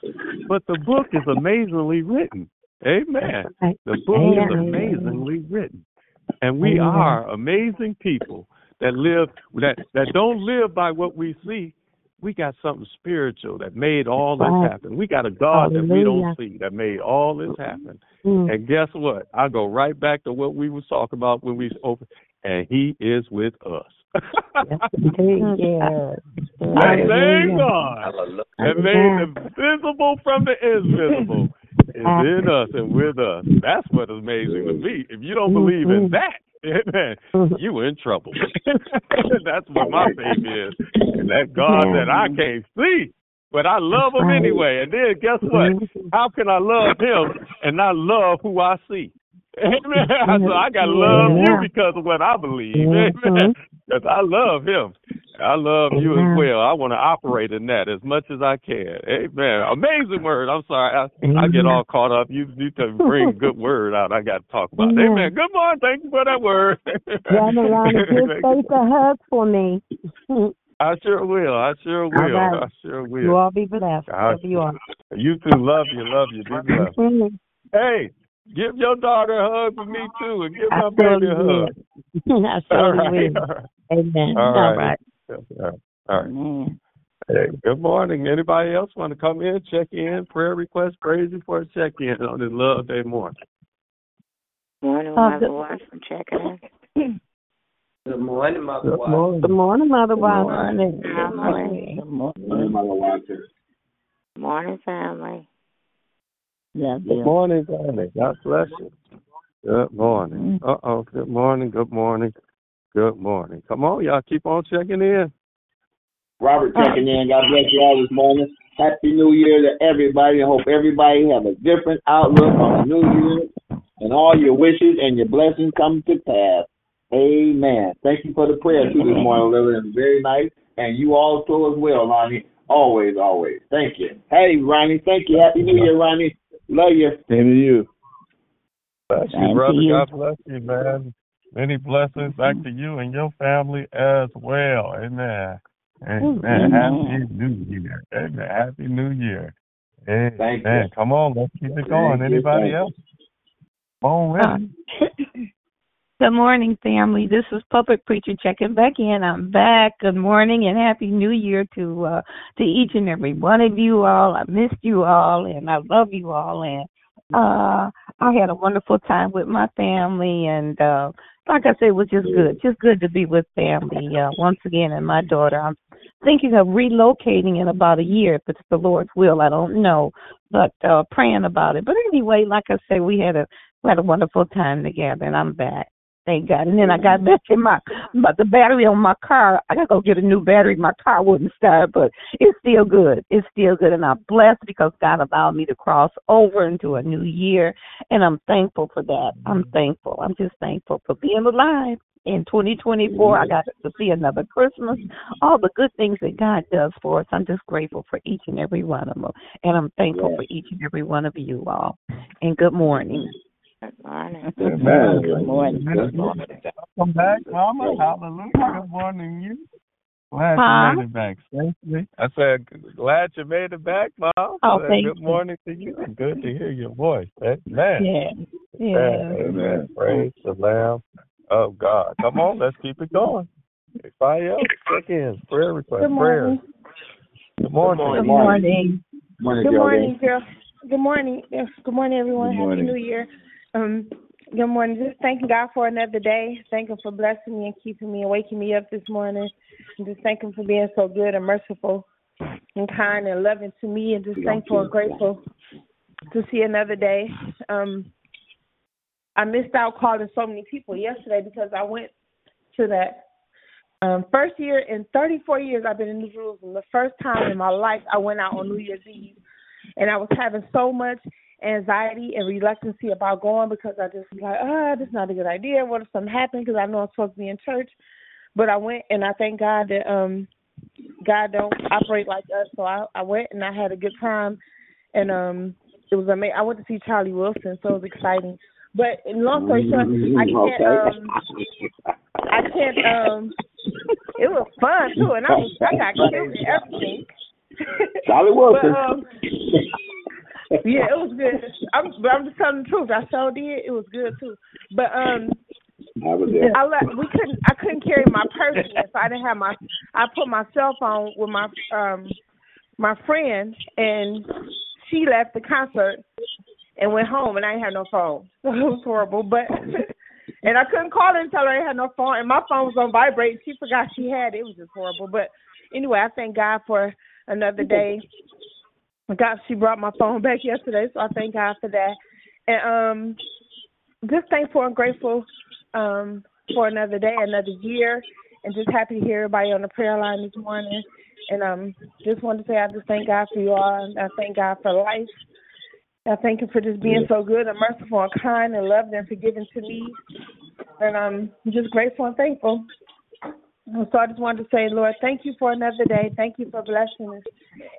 but the book is amazingly written. Amen. The book is amazingly written, and we are amazing people that live that that don't live by what we see. We got something spiritual that made all this happen. We got a God that we don't see that made all this happen. Mm. And guess what? I go right back to what we was talking about when we opened. and He is with us. Yes. That same God Hallelujah. that made the visible from the invisible is in us and with us. That's what is amazing to me. If you don't believe in mm-hmm. that, amen, mm-hmm. you in trouble. That's what my faith is. And that God that I mm-hmm. can't see, but I love him anyway. And then guess what? How can I love him and not love who I see? Amen. So I got to love you because of what I believe. Amen. Because I love him. I love you as well. I want to operate in that as much as I can. Amen. Amazing word. I'm sorry. I, I get all caught up. You need to bring good word out. I got to talk about. it. Amen. Good morning. Thank you for that word. Brother Ronnie, just say a hug for me. I sure will. I sure will. right. I sure will. You all be blessed. Wherever you are. You too. Love you. Love you. Be blessed. Mhm. Hey, give your daughter a hug for me too, and give I my baby a hug. I All surely right. will. All right. Amen. All All right. right. All right. All right. Hey, good morning. Anybody else want to come in, check in, prayer request, praise before check in on this love day morning? Morning, Uh, Mother good- Watson checking in. Good morning, Mother Good Watson. morning. Good morning, Mother morning. Ronnie. Good morning. Good morning. Morning, family. Love Good morning, Danny. God bless you. Good morning. Uh oh. Good morning. Good morning. Good morning. Come on, y'all. Keep on checking in. Robert checking in. God bless you all this morning. Happy New Year to everybody. I hope everybody have a different outlook on the new year and all your wishes and your blessings come to pass. Amen. Thank you for the prayer too this morning, Lily. It was very nice. And you all too as well, Ronnie. Always, always. Thank you. Hey, Ronnie. Thank you. Happy New Year, Ronnie. Love you. Same to you. Bless you, to brother. you. God bless you, man. Many blessings back to you and your family as well. Amen. Amen. Amen. Happy New Year. Amen. Happy New Year. Amen. Thank you. Come on, let's keep it going. Thank. Anybody you. else? Come on with ah. it. Good morning, family. This is Puppet Preacher checking back in. I'm back. Good morning and happy New Year to uh to each and every one of you all. I missed you all and I love you all and uh I had a wonderful time with my family and uh like I said, it was just good. Just good to be with family uh once again and my daughter. I'm thinking of relocating in about a year if it's the Lord's will. I don't know. But uh praying about it. But anyway, like I said, we had a we had a wonderful time together and I'm back. Thank God. And then I got mm-hmm. back in my, but the battery on my car, I got to go get a new battery. My car wouldn't start, but it's still good. It's still good. And I'm blessed because God allowed me to cross over into a new year. And I'm thankful for that. I'm mm-hmm. thankful. I'm just thankful for being alive. In 2024, I got to see another Christmas. All the good things that God does for us. I'm just grateful for each and every one of them. And I'm thankful for each and every one of you all. And good morning. Good morning. Amen. Good morning. Good morning. Welcome back, Mama. Hallelujah. Good morning, you. Glad Huh? you made it back safely. I said, glad you made it back, Mom. Oh, Said, thank Good you. morning to you. Good to hear your voice. Amen. Yeah. Yeah. Amen. Amen. Praise the Lamb of God. Come on, let's keep it going. Anybody else? Check in. Prayer request. Good Prayer. morning. Good morning. Good morning. Morning, Good morning, girl. Good morning. Good morning, everyone. Good morning. Happy New Year. Um, good morning. Just thanking God for another day. Thank Him for blessing me and keeping me and waking me up this morning. And just thank Him for being so good and merciful and kind and loving to me. And just thankful and grateful to see another day. Um, I missed out calling so many people yesterday because I went to that um, first year in 34 years I've been in New Jerusalem. The first time in my life I went out on New Year's Eve, and I was having so much anxiety and reluctancy about going because I just was like, ah, this is not a good idea. What if something happened? Because I know I'm supposed to be in church, but I went and I thank God that um God don't operate like us. So I I went and I had a good time, and um it was amazing. I went to see Charlie Wilson, so it was exciting. But in long story short, I can't um I can't um it was fun too and I was I got killed and everything. Charlie but Wilson. um yeah, it was good. I'm but I'm just telling the truth. I sure did. It was good too. But um I was there. I let we couldn't I couldn't carry my purse so I didn't have my I put my cell phone with my um my friend and she left the concert and went home and I didn't have no phone. So it was horrible. But and I couldn't call her and tell her I had no phone, and my phone was on vibrate. She forgot she had it. It was just horrible. But anyway, I thank God for another day. God, she brought my phone back yesterday, so I thank God for that. And um, just thankful and grateful um for another day, another year, and just happy to hear everybody on the prayer line this morning. And um, just wanted to say I just thank God for you all, I thank God for life. I thank Him for just being so good and merciful and kind and loving and forgiving to me. And I'm just grateful and thankful. So I just wanted to say, Lord, thank you for another day. Thank you for blessing us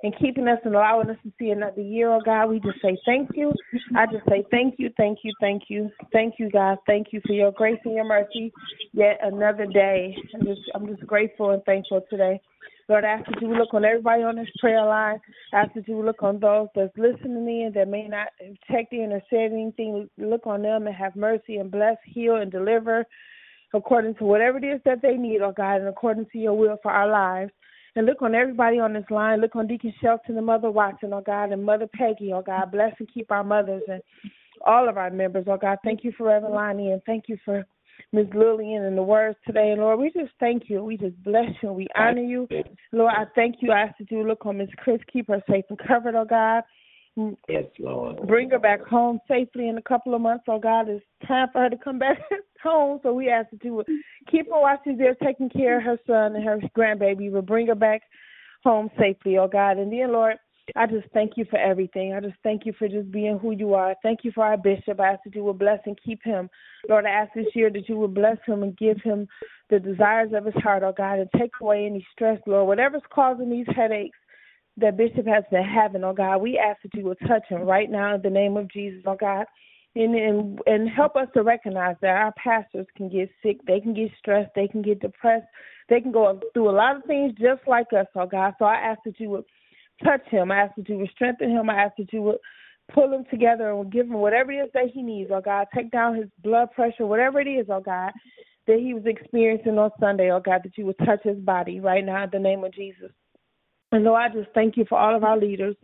and keeping us and allowing us to see another year, oh God. We just say thank you. I just say thank you, thank you, thank you. Thank you, God. Thank you for your grace and your mercy. Yet another day. I'm just I'm just grateful and thankful today. Lord, I ask that you look on everybody on this prayer line. I ask that you look on those that's listening in that may not have checked in or said anything. Look on them and have mercy and bless, heal, and deliver according to whatever it is that they need, oh God, and according to your will for our lives. And look on everybody on this line. Look on Deacon Shelton and Mother Watson, oh God, and Mother Peggy, oh God. Bless and keep our mothers and all of our members, oh God. Thank you for Reverend Lonnie and thank you for Ms. Lillian and the words today. And Lord, we just thank you. We just bless you. We honor you. Lord, I thank you. I ask that you look on Miss Chris, keep her safe and covered, oh God. Yes, Lord. Bring her back home safely in a couple of months, oh God. It's time for her to come back home. So we ask that you would keep her while she's there taking care of her son and her grandbaby. Will bring her back home safely, oh God. And then, Lord, I just thank you for everything. I just thank you for just being who you are. Thank you for our bishop. I ask that you will bless and keep him. Lord, I ask this year that you will bless him and give him the desires of his heart, oh God, and take away any stress, Lord. Whatever's causing these headaches that Bishop has been having, oh God, we ask that you will touch him right now in the name of Jesus, oh God. And, and and help us to recognize that our pastors can get sick, they can get stressed, they can get depressed, they can go through a lot of things just like us, oh God. So I ask that you would touch him. I ask that you would strengthen him. I ask that you would pull him together and give him whatever it is that he needs, oh God. Take down his blood pressure, whatever it is, oh God, that he was experiencing on Sunday, oh God, that you would touch his body right now in the name of Jesus. And Lord, I just thank you for all of our leaders.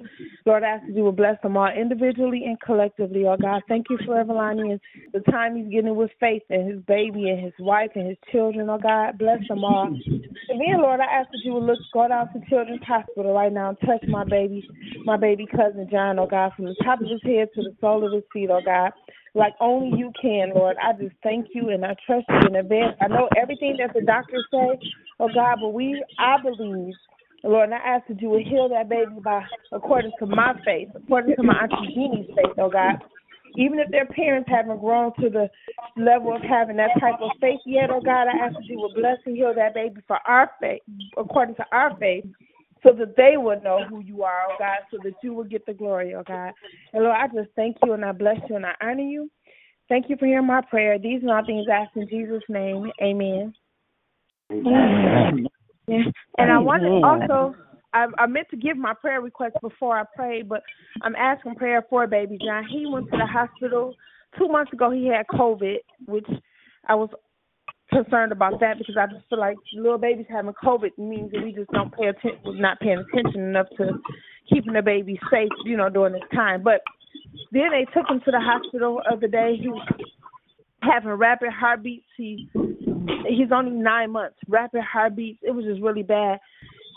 Lord, I ask that you will bless them all individually and collectively. Oh God, thank you for Everlani and the time he's getting with faith and his baby and his wife and his children. Oh God, bless them all. And then, Lord, I ask that you will look, go down to Children's Hospital right now and touch my baby, my baby cousin John, oh God, from the top of his head to the sole of his feet, oh God like only you can, Lord. I just thank you and I trust you in advance. I know everything that the doctors say, oh God, but we, I believe Lord, and I ask that you would heal that baby by according to my faith, according to my Auntie Jeannie's faith, oh God. Even if their parents haven't grown to the level of having that type of faith yet, oh God, I ask that you would bless and heal that baby for our faith, according to our faith, so that they would know who you are, oh God, so that you will get the glory, oh God. And Lord, I just thank you and I bless you and I honor you. Thank you for hearing my prayer. These are all things asked in Jesus' name. Amen. Amen. Yeah. And oh, I wanted also I, I meant to give my prayer request before I prayed, but I'm asking prayer for baby John. He went to the hospital two months ago. He had COVID, which I was concerned about that because I just feel like little babies having COVID means that we just don't pay attention, not paying attention enough to keeping the baby safe, you know, during this time. But then they took him to the hospital the other day. He was having rapid heartbeats. He he's only nine months. Rapid heartbeats. It was just really bad.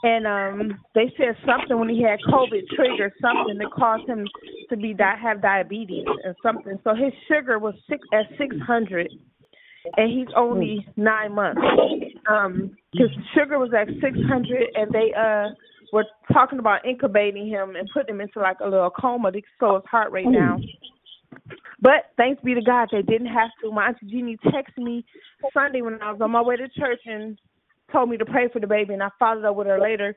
And um they said something when he had COVID triggered something that caused him to be di- have diabetes and something. So his sugar was six at six hundred, and he's only nine months. Um, his sugar was at six hundred, and they uh were talking about incubating him and putting him into like a little coma to slow his heart rate down. But thanks be to God, they didn't have to. My auntie Jeannie texted me Sunday when I was on my way to church and told me to pray for the baby, and I followed up with her later.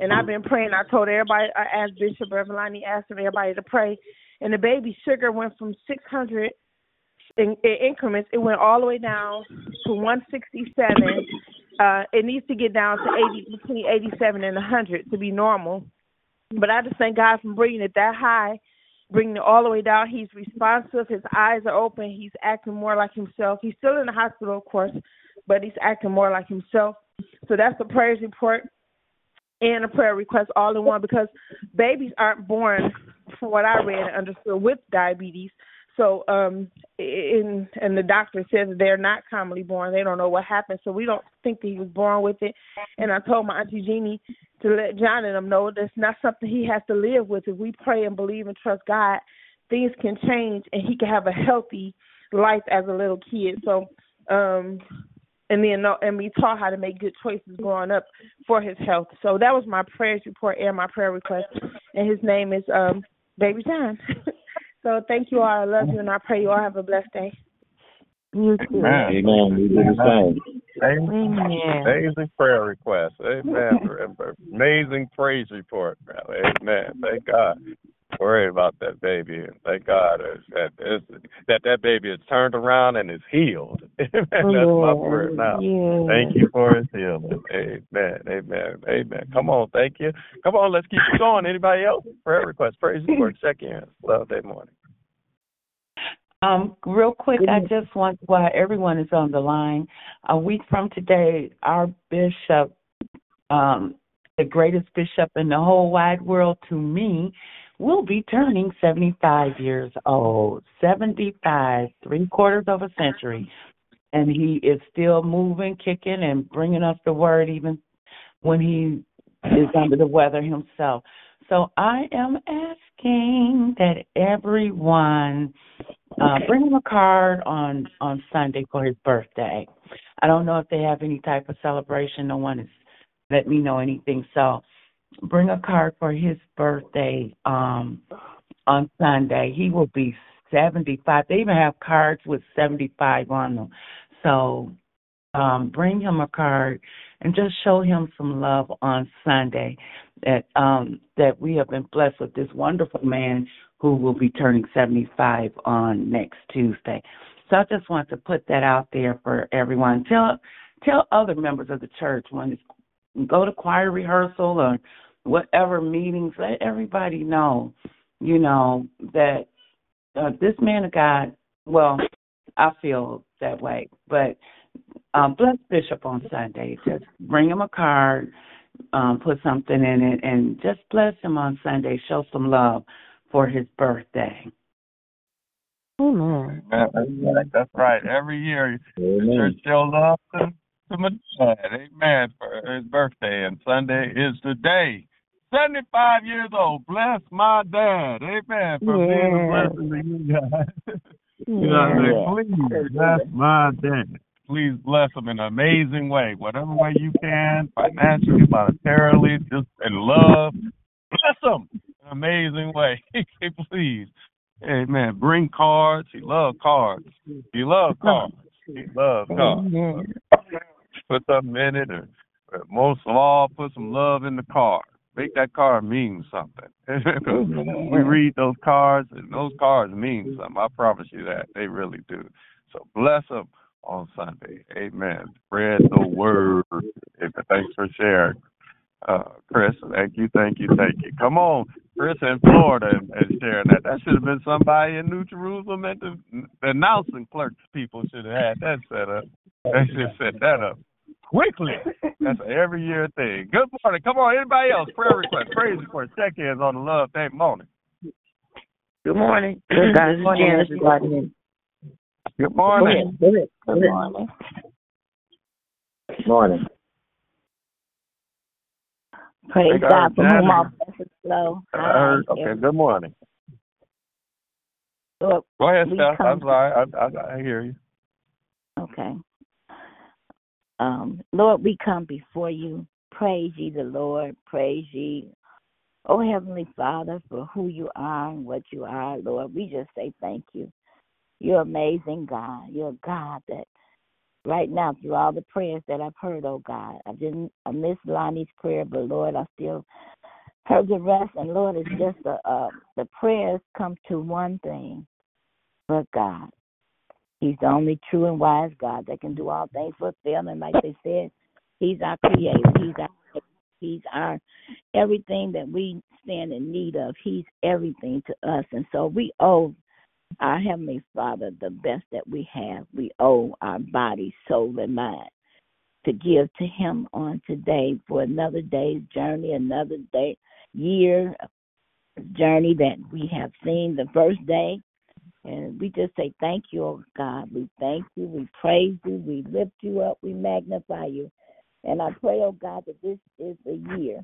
And I've been praying. I told everybody, I asked Bishop Revelani, asked everybody to pray, and the baby sugar went from 600 in, in increments. It went all the way down to 167. Uh, it needs to get down to 80, between 87 and 100 to be normal. But I just thank God for bringing it that high bringing it all the way down. He's responsive. His eyes are open. He's acting more like himself. He's still in the hospital, of course, but he's acting more like himself. So that's the prayers report and a prayer request all in one because babies aren't born, from what I read and understood, with diabetes. So, um, in, and the doctor says they're not commonly born. They don't know what happened, so we don't think that he was born with it. And I told my auntie Jeannie to let John and them know that's not something he has to live with. If we pray and believe and trust God, things can change, and he can have a healthy life as a little kid. So, um, and then and we taught how to make good choices growing up for his health. So that was my prayers report and my prayer request. And his name is um Baby John. so thank you all. I love you and I pray you all have a blessed day. You too. Amen. Amen. We do the same. Amen. Amazing prayer request. Amen. Amazing praise report. Amen. Thank God worried about that baby, and thank God that that that baby is turned around and is healed. That's my prayer now. Yeah. Thank you for his healing. Amen. Amen. Amen. Come on, thank you. Come on, let's keep it going. Anybody else? Prayer request, praise the Lord. Check in. Love day morning. Um, real quick, I just want while everyone is on the line, a week from today, our bishop, um, the greatest bishop in the whole wide world to me, will be turning 75 years old. 75, three quarters of a century. And he is still moving, kicking, and bringing us the word even when he is under the weather himself. So I am asking that everyone uh, bring him a card on on Sunday for his birthday. I don't know if they have any type of celebration. No one has let me know anything. So bring a card for his birthday um on Sunday. He will be 75. They even have cards with 75 on them. So um bring him a card and just show him some love on Sunday that um that we have been blessed with this wonderful man who will be turning 75 on next Tuesday. So I just want to put that out there for everyone. Tell tell other members of the church when it's go to choir rehearsal or whatever meetings, let everybody know, you know, that uh, this man of God, well, I feel that way, but um, bless Bishop on Sunday. Just bring him a card, um, put something in it, and just bless him on Sunday. Show some love for his birthday. Amen. That's right. Every year, Amen. the church shows love to, to my dad. Amen. For his birthday, and Sunday is the day. 75 years old. Bless my dad. Amen. For Yeah. being a blessing to you guys. you know what I Yeah. mean? Please bless my dad. Please bless him in an amazing way. Whatever way you can, financially, monetarily, just in love. Bless him in an amazing way. Please. Amen. Bring cards. He loves cards. He loves cards. He loves cards. Amen. Put something in it, or, or most of all, put some love in the car. Make that car mean something. 'Cause we read those cards, and those cards mean something. I promise you that they really do. So bless them on Sunday. Amen. Spread the word. Thanks for sharing. Uh, Chris, thank you, thank you, thank you. Come on, Chris in Florida and, and sharing that. That should have been somebody in New Jerusalem at the, the announcing clerks people should have had that set up. They should have set that up quickly. That's an every year thing. Good morning. Come on, anybody else? Prayer request, praise report, check ins on the love day morning. Good morning. Good This is morning, Janice everybody. Rodney. Good morning. Go ahead. Go Good ahead. morning. Morning. Praise Think God heard from whom all blessings flow. I okay, good morning. Lord, Go ahead, Steph. I'm sorry. I, I, I hear you. Okay. Um, Lord, we come before you. Praise ye the Lord. Praise ye. Oh, Heavenly Father, for who you are and what you are, Lord. We just say thank you. You're amazing, God. You're God that right now, through all the prayers that I've heard, oh God, I didn't I missed Lonnie's prayer, but Lord, I still heard the rest. And Lord, it's just a, uh, the prayers come to one thing, but God. He's the only true and wise God that can do all things. And like they said, He's our creator. He's our He's our everything that we stand in need of. He's everything to us. And so we owe our Heavenly Father the best that we have. We owe our body, soul, and mind to give to Him on today for another day's journey, another day, year journey that we have seen the first day And we just say thank you, oh God. We thank you. We praise you. We lift you up. We magnify you. And I pray, oh God, that this is the year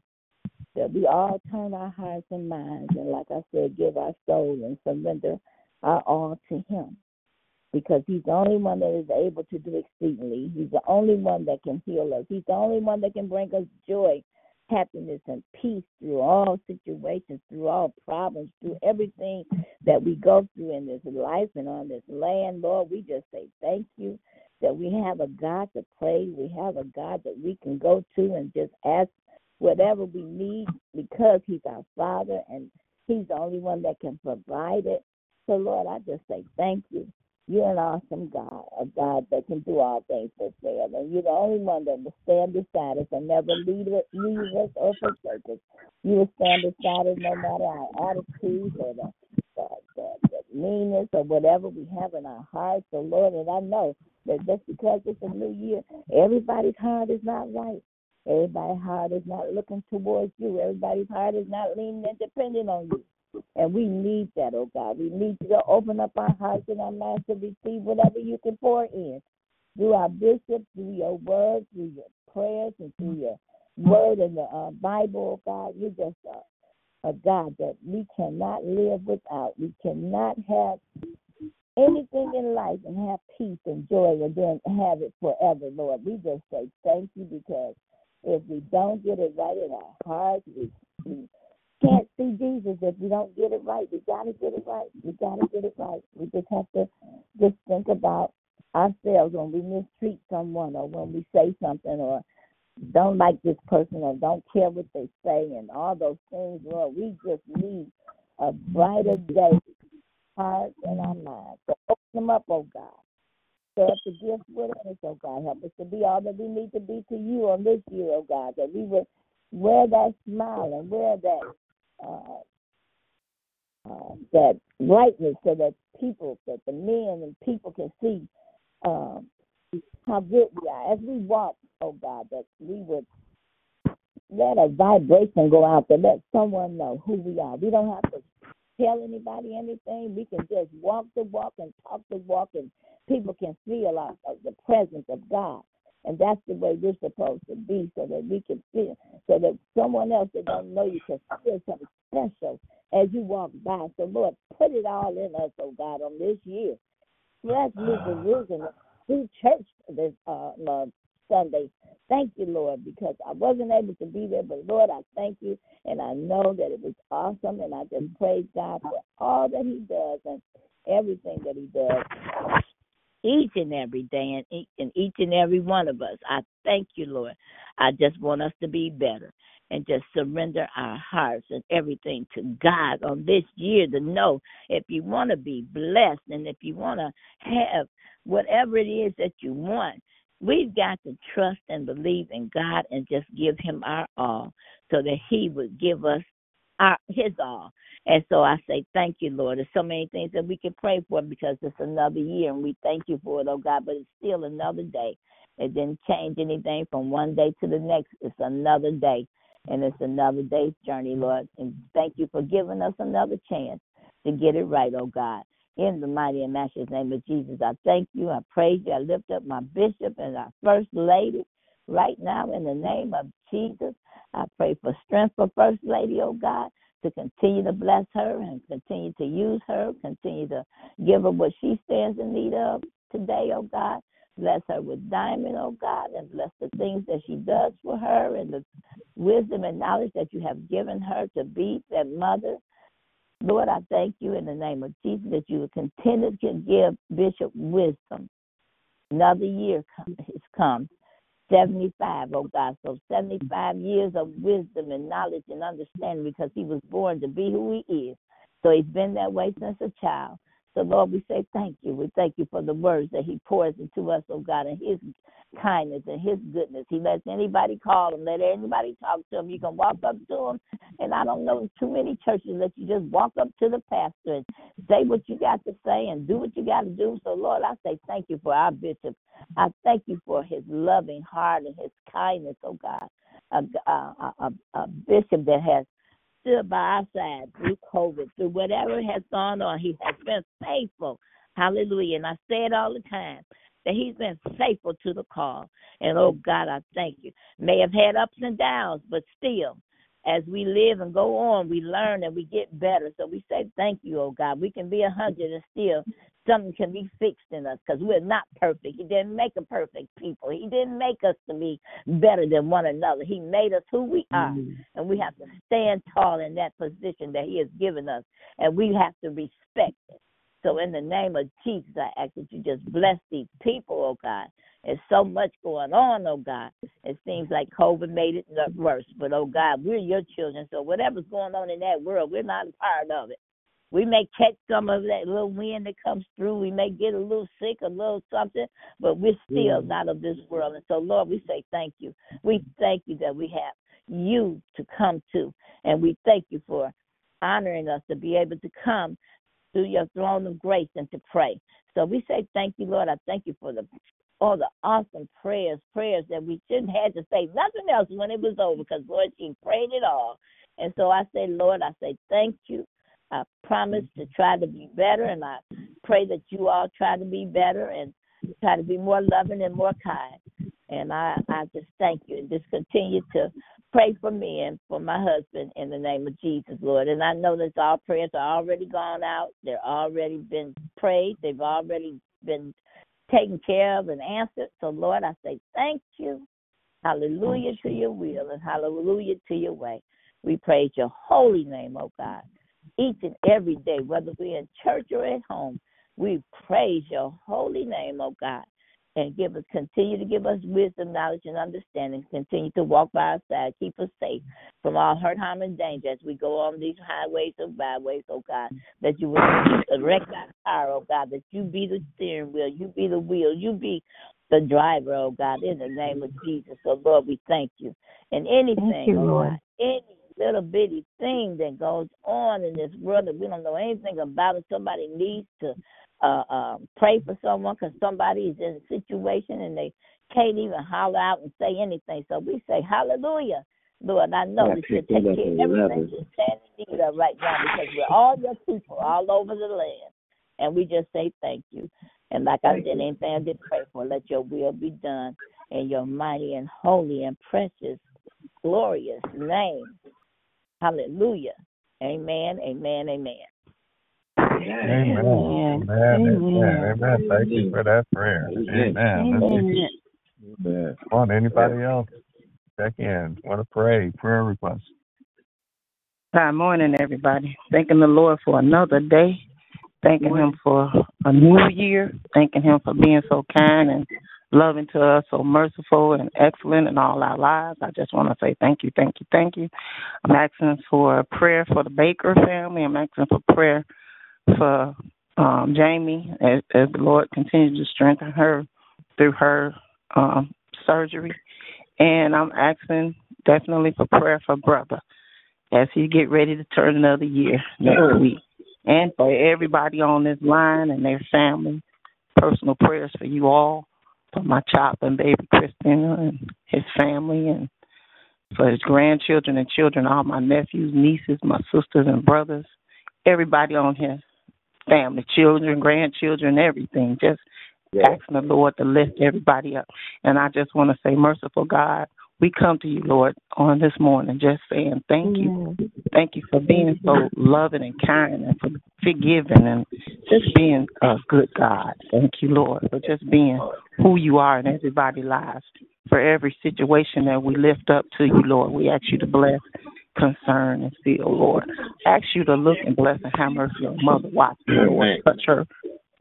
that we all turn our hearts and minds and, like I said, give our soul and surrender our all to Him. Because He's the only one that is able to do exceedingly. He's the only one that can heal us. He's the only one that can bring us joy, happiness, and peace through all situations, through all problems, through everything that we go through in this life and on this land. Lord, we just say thank you that we have a God to pray. We have a God that we can go to and just ask whatever we need because He's our Father and He's the only one that can provide it. So, Lord, I just say thank you. You're an awesome God, a God that can do all things but fail. And you're the only one that will stand beside us and never leave us, or forsake us. You will stand beside us no matter our attitudes or the, the, the, the meanness or whatever we have in our hearts. So, Lord, and I know that just because it's a new year, everybody's heart is not right. Everybody's heart is not looking towards you. Everybody's heart is not leaning and depending on you. And we need that, oh God. We need you to open up our hearts and our minds to receive whatever you can pour in through our bishop, through your word, through your prayers, and through your word in the uh, Bible, oh God. You're just a, a God that we cannot live without. We cannot have anything in life and have peace and joy and then have it forever, Lord. We just say thank you because if we don't get it right in our hearts, we, we can't see Jesus if we don't get it right. We got to get it right. We got to get it right. We just have to just think about ourselves when we mistreat someone or when we say something or don't like this person or don't care what they say and all those things. Lord, we just need a brighter day, hearts and our minds. So open them up, oh God. Stir up the gift within us, oh God. Help us to be all that we need to be to you on this year, oh God. That we would wear that smile and wear that uh, uh, that brightness so that people, that the men and people can see um, how good we are. As we walk, oh God, that we would let a vibration go out to let someone know who we are. We don't have to tell anybody anything. We can just walk the walk and talk the walk, and people can feel our, the presence of God. And that's the way we're supposed to be, so that we can feel, so that someone else that don't know you can feel something special as you walk by. So Lord, put it all in us, oh God, on this year. Let's move the Jerusalem through church this uh, uh, Sunday. Thank you, Lord, because I wasn't able to be there, but Lord, I thank you, and I know that it was awesome, and I just praise God for all that He does and everything that He does each and every day and and each and every one of us. I thank you, Lord. I just want us to be better and just surrender our hearts and everything to God on this year to know if you want to be blessed and if you want to have whatever it is that you want, we've got to trust and believe in God and just give Him our all so that He would give us our His all. And so I say, thank you, Lord. There's so many things that we can pray for because it's another year, and we thank you for it, oh God. But it's still another day. It didn't change anything from one day to the next. It's another day, and it's another day's journey, Lord. And thank you for giving us another chance to get it right, oh God. In the mighty and matchless name of Jesus, I thank you. I praise you. I lift up my bishop and our first lady right now in the name of Jesus. I pray for strength for First Lady, oh God to continue to bless her and continue to use her, continue to give her what she stands in need of today, oh God. Bless her with diamond, oh God, and bless the things that she does for her and the wisdom and knowledge that you have given her to be that mother. Lord, I thank you in the name of Jesus that you will continue to give Bishop wisdom. Another year has come 75, oh God. So mm. 75 years of wisdom and knowledge and understanding because he was born to be who he is. So he's been that way since a child. So Lord, we say thank you. We thank you for the words that he pours into us, oh God, and his kindness and his goodness. He lets anybody call him, let anybody talk to him. You can walk up to him, and I don't know too many churches that you just walk up to the pastor and say what you got to say and do what you got to do. So Lord, I say thank you for our bishop. I thank you for his loving heart and his kindness, oh God. A, a, a, a bishop that has stood by our side through COVID, through whatever has gone on. He has been faithful. Hallelujah. And I say it all the time that he's been faithful to the call. And oh God, I thank you. May have had ups and downs, but still, as we live and go on, we learn and we get better. So we say thank you, oh God. We can be a hundred and still something can be fixed in us because we're not perfect. He didn't make a perfect people. He didn't make us to be better than one another. He made us who we are, mm-hmm. and we have to stand tall in that position that He has given us, and we have to respect it. So, in the name of Jesus, I ask that you just bless these people, oh God. There's so much going on, oh God. It seems like COVID made it worse, but oh God, we're your children. So, whatever's going on in that world, we're not a part of it. We may catch some of that little wind that comes through. We may get a little sick, a little something, but we're still mm. not of this world. And so, Lord, we say thank you. We thank you that we have you to come to. And we thank you for honoring us to be able to come to your throne of grace and to pray. So we say thank you, Lord. I thank you for the all the awesome prayers, prayers that we shouldn't have to say nothing else when it was over because Lord, she prayed it all. And so I say, Lord, I say thank you. I promise to mm-hmm. try to be better, and I pray that you all try to be better and try to be more loving and more kind. And I, I just thank you and just continue to pray for me and for my husband in the name of Jesus, Lord. And I know that our prayers are already gone out. They're already been prayed. They've already been taken care of and answered. So, Lord, I say thank you. Hallelujah to your will and hallelujah to your way. We praise your holy name, oh God each and every day, whether we're in church or at home. We praise your holy name, oh God, and give us continue to give us wisdom, knowledge, and understanding. Continue to walk by our side, keep us safe from all hurt, harm, and danger as we go on these highways and byways, oh God. That you will direct our car, oh God. That you be the steering wheel, you be the wheel, you be the driver, oh God. In the name of Jesus, so Lord, we thank you. And anything, you, oh God, any little bitty thing that goes on in this world that we don't know anything about and somebody needs to uh, uh, pray for someone because somebody is in a situation and they can't even holler out and say anything. So we say, Hallelujah. Lord, I know that you take care of everything you stand in need of right now because we're all your people all over the land. And we just say thank you. And like I said, anything I did pray for, let your will be done in your mighty and holy and precious, glorious name. Hallelujah. Amen. Amen. Amen. Amen. Amen. Amen. Amen. Thank you for that prayer. Amen. Amen. Amen. Come on, anybody else? Check in. Want to pray? Prayer request. Good morning, everybody. Thanking the Lord for another day. Thanking Him for a new year. Thanking Him for being so kind and loving to us, so merciful and excellent in all our lives. I just want to say thank you, thank you, thank you. I'm asking for a prayer for the Baker family. I'm asking for prayer for um, Jamie as, as the Lord continues to strengthen her through her um, surgery. And I'm asking definitely for prayer for brother as he get ready to turn another year next week. And for everybody on this line and their family, personal prayers for you all for my child and baby Christina and his family and for his grandchildren and children, all my nephews, nieces, my sisters and brothers, everybody on his family, children, grandchildren, everything. Just yeah. asking the Lord to lift everybody up. And I just want to say, merciful God, we come to you, Lord, on this morning just saying thank you. Thank you for being so loving and kind and for forgiving and just being a good God. Thank you, Lord, for just being who you are in everybody's lives. For every situation that we lift up to you, Lord, we ask you to bless, concern, and feel, oh, Lord. Ask you to look and bless and have mercy on Mother Watson, Lord. Touch her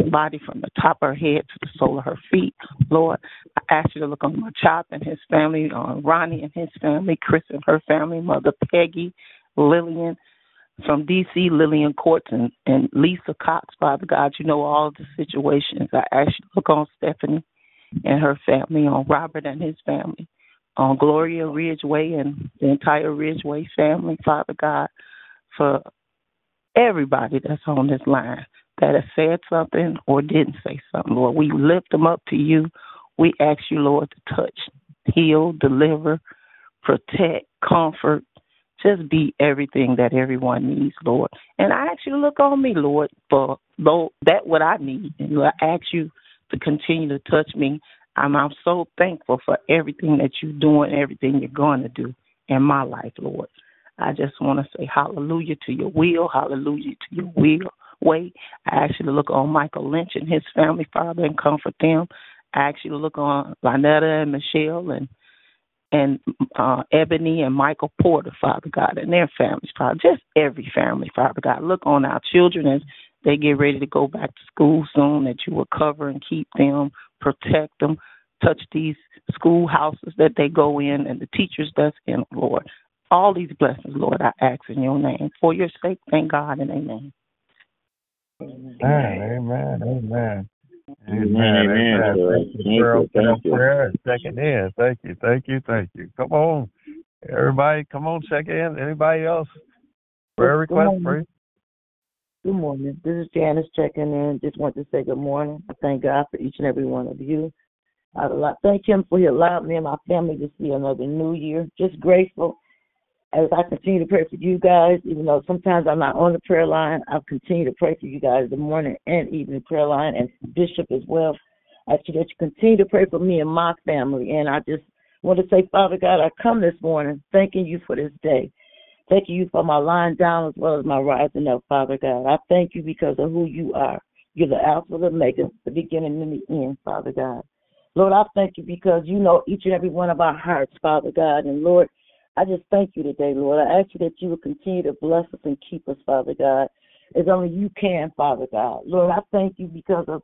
body from the top of her head to the sole of her feet. Lord, I ask you to look on my child and his family, on Ronnie and his family, Chris and her family, Mother Peggy, Lillian from D.C., Lillian Courts, and, and Lisa Cox, Father God. You know all the situations. I ask you to look on Stephanie and her family, on Robert and his family, on Gloria Ridgeway and the entire Ridgeway family, Father God, for everybody that's on this line that has said something or didn't say something, Lord. We lift them up to you. We ask you, Lord, to touch, heal, deliver, protect, comfort, just be everything that everyone needs, Lord. And I ask you to look on me, Lord, for Lord, that what I need. And I ask you to continue to touch me. I'm, I'm so thankful for everything that you're doing, everything you're going to do in my life, Lord. I just want to say hallelujah to your will, hallelujah to your will way. I ask you to look on Michael Lynch and his family, Father, and comfort them. I ask you to look on Lynetta and Michelle and and uh, Ebony and Michael Porter, Father God, and their families, Father, just every family, Father God. Look on our children as they get ready to go back to school soon, that you will cover and keep them, protect them, touch these schoolhouses that they go in and the teachers that's in, Lord. All these blessings, Lord, I ask in your name. For your sake, thank God and amen. Amen. Amen. Amen. Amen. Amen. Thank you, girl, for that prayer. Second in. Thank you. Thank you. Thank you. Come on. Everybody, come on, check in. Anybody else? Prayer request, please. Good morning. This is Janice checking in. Just want to say good morning. I thank God for each and every one of you. I thank Him for He allowed me and my family to see another new year. Just grateful as I continue to pray for you guys, even though sometimes I'm not on the prayer line, I'll continue to pray for you guys the morning and evening prayer line and Bishop as well. I ask you that you continue to pray for me and my family. And I just want to say, Father God, I come this morning thanking you for this day. Thanking you for my lying down as well as my rising up, Father God. I thank you because of who you are. You're the Alpha, the Omega, the beginning and the end, Father God. Lord, I thank you because you know each and every one of our hearts, Father God. And Lord, I just thank you today, Lord. I ask you that you will continue to bless us and keep us, Father God, as only you can, Father God. Lord, I thank you because of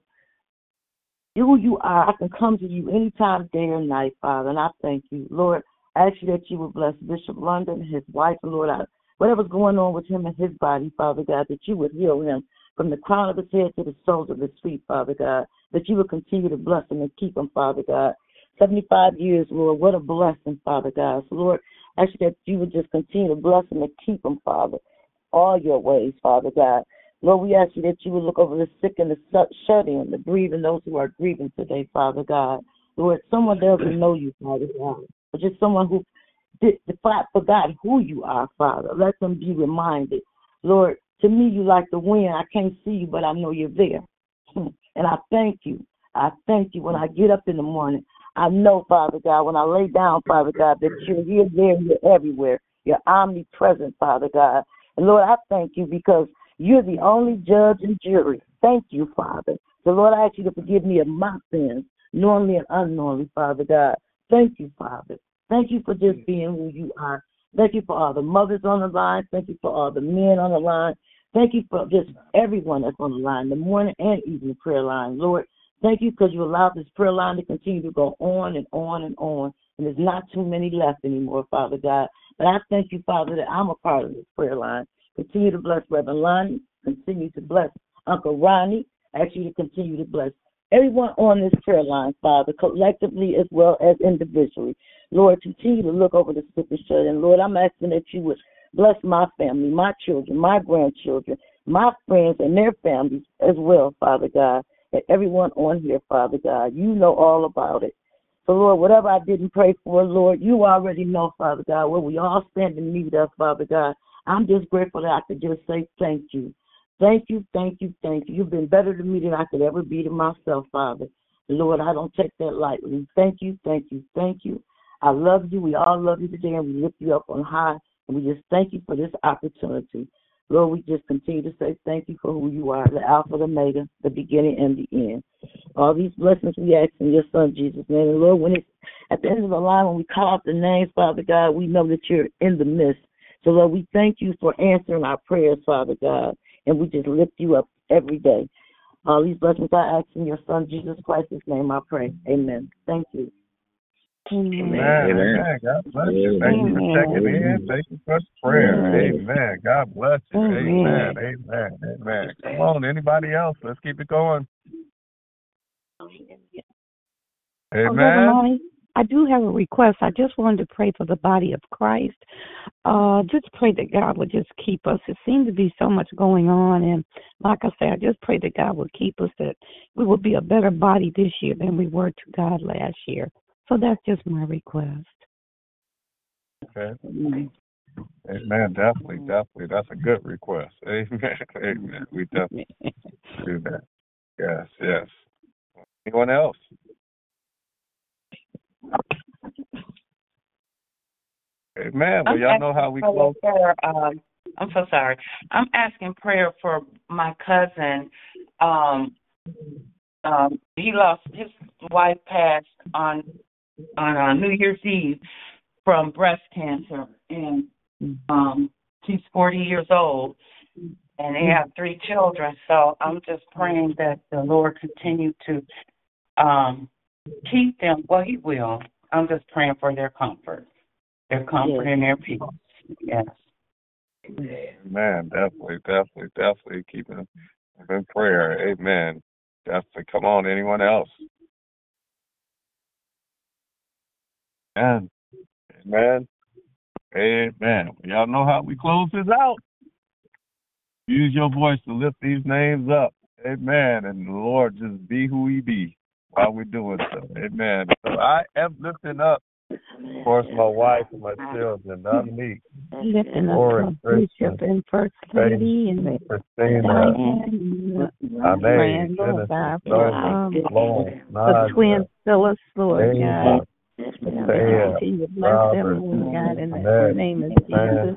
who you are. I can come to you anytime, day or night, Father, and I thank you. Lord, I ask you that you would bless Bishop London, his wife, and Lord, I, whatever's going on with him and his body, Father God, that you would heal him from the crown of his head to the soles of his feet, Father God, that you would continue to bless him and keep him, Father God. 75 years, Lord, what a blessing, Father God. So, Lord, ask you that you would just continue to bless him and keep him, Father, all your ways, Father God. Lord, we ask you that you would look over the sick and the shut in, the grieving, those who are grieving today, Father God. Lord, someone doesn't know you, Father God, but just someone who did, forgot who you are, Father. Let them be reminded. Lord, to me, you like the wind. I can't see you, but I know you're there. And I thank you. I thank you when I get up in the morning. I know, Father God, when I lay down, Father God, that you're here, there, you're everywhere. You're omnipresent, Father God. And Lord, I thank you because you're the only judge and jury. Thank you, Father. So, Lord, I ask you to forgive me of my sins, knowingly and unknowingly, Father God. Thank you, Father. Thank you for just being who you are. Thank you for all the mothers on the line. Thank you for all the men on the line. Thank you for just everyone that's on the line, the morning and evening prayer line. Lord, Thank you because you allowed this prayer line to continue to go on and on and on. And there's not too many left anymore, Father God. But I thank you, Father, that I'm a part of this prayer line. Continue to bless Reverend Lonnie. Continue to bless Uncle Ronnie. I ask you to continue to bless everyone on this prayer line, Father, collectively as well as individually. Lord, continue to look over the sick and. Lord, I'm asking that you would bless my family, my children, my grandchildren, my friends and their families as well, Father God and everyone on here, Father God. You know all about it. So, Lord, whatever I didn't pray for, Lord, you already know, Father God, where we all stand in need of, Father God. I'm just grateful that I could just say thank you. Thank you, thank you, thank you. You've been better to me than I could ever be to myself, Father. Lord, I don't take that lightly. Thank you, thank you, thank you. I love you. We all love you today, and we lift you up on high. And we just thank you for this opportunity. Lord, we just continue to say thank you for who you are, the Alpha, the Omega, the beginning and the end. All these blessings we ask in your Son, Jesus' name. And Lord, when it's at the end of the line, when we call out the names, Father God, we know that you're in the midst. So, Lord, we thank you for answering our prayers, Father God, and we just lift you up every day. All these blessings I ask in your Son, Jesus Christ's name, I pray. Amen. Thank you. Amen. Amen. God bless you. Thank you for checking in. Thank you for the prayer. Amen. God bless you. Amen. Amen. Amen. Come on, anybody else? Let's keep it going. Amen. Oh, I do have a request. I just wanted to pray for the body of Christ. Uh, just pray that God would just keep us. It seems to be so much going on, and like I say, I just pray that God would keep us. That we will be a better body this year than we were to God last year. So that's just my request. Okay. Amen. Definitely, definitely. That's a good request. Amen. Amen. We definitely do that. Yes, yes. Anyone else? Amen. Well, I'm y'all know how we close. for, um, I'm so sorry. I'm asking prayer for my cousin. Um, um, he lost his wife passed on on uh, New Year's Eve from breast cancer, and um, she's 40 years old, and they have three children. So I'm just praying that the Lord continue to um, keep them. Well, He will. I'm just praying for their comfort, their comfort and their peace. Yes. Amen. Definitely, definitely, definitely keeping them in prayer. Amen. Definitely. Come on. Anyone else? Amen. Amen. Amen. Y'all know how we close this out. Use your voice to lift these names up. Amen. And the Lord just be who he be while we're doing so. Amen. So I am lifting up, of course, my wife and my children, not me. Lifting up Lord, our Christian, and first lady and Christina, Diane, Ame, praying, Lord Genesis, God, for Nova, um, the twin Phyllis, Lord God. Ava, That Thea, you continue to bless them, Lord God, in the Annette, name of Jesus.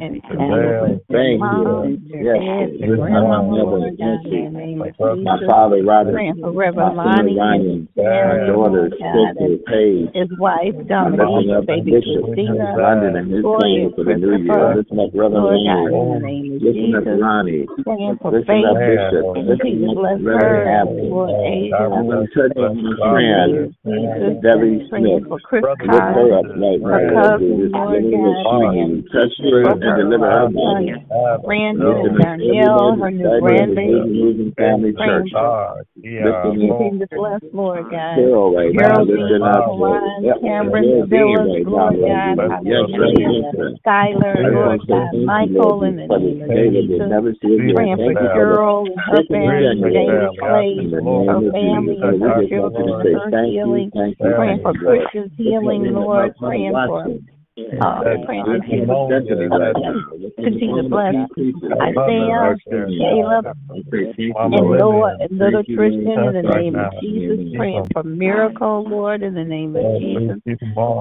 And continue to Chanel, bless their Thank mom, you. their Yes, dad, yes, their my grandmama, Lord God, in the name my of brother, my father Robert, Praying for my Reverend son Lonnie Ryan, his my daughter Sister Paige. his wife I'm Dominique, baby Bishop Christina, London and his family for the new year. Christopher, Lifting up Reverend Lord God, in the Lane. name of Lifting up Ronnie. Praying for up. Bishop. And Lifting continue to up bless Reverend her, Happy. Lord Asia, I'm going to touch in my friend, name of Jesus. Debbie Praying Smith. for Chris Lift Cox, her up right her now, cousin, Jesus. Lord God, her Touch her and her deliver her body. son Brandon and Lifting up every Darnell, lady her new grandbaby. Moving Moving Family Church. for ah, Lifting continue to bless, Lord God. Right now. Lifting Geraldine, up the Karan, yep, Cameron, well Phyllis, Lord Lord God, Jesus. Yes, hallelujah. Lord. Skylar, I just Lord want to say God, thank you, Michael, Lord, in the for the name of day that we'll Jesus. never see again. Praying for Thank you for the Cheryl and her family, dinner, David Clay, her family and her children to and say her thank healing. Praying for you, Lord. Christian's Lift up healing, the Lord. Praying for. Uh, praying that Lifting you up Stephanie right now. Lifting continue to bless Isaiah, Caleb, and Noah and little Tristan in the name of Jesus. Praying for miracle, Lord, in the name of Jesus.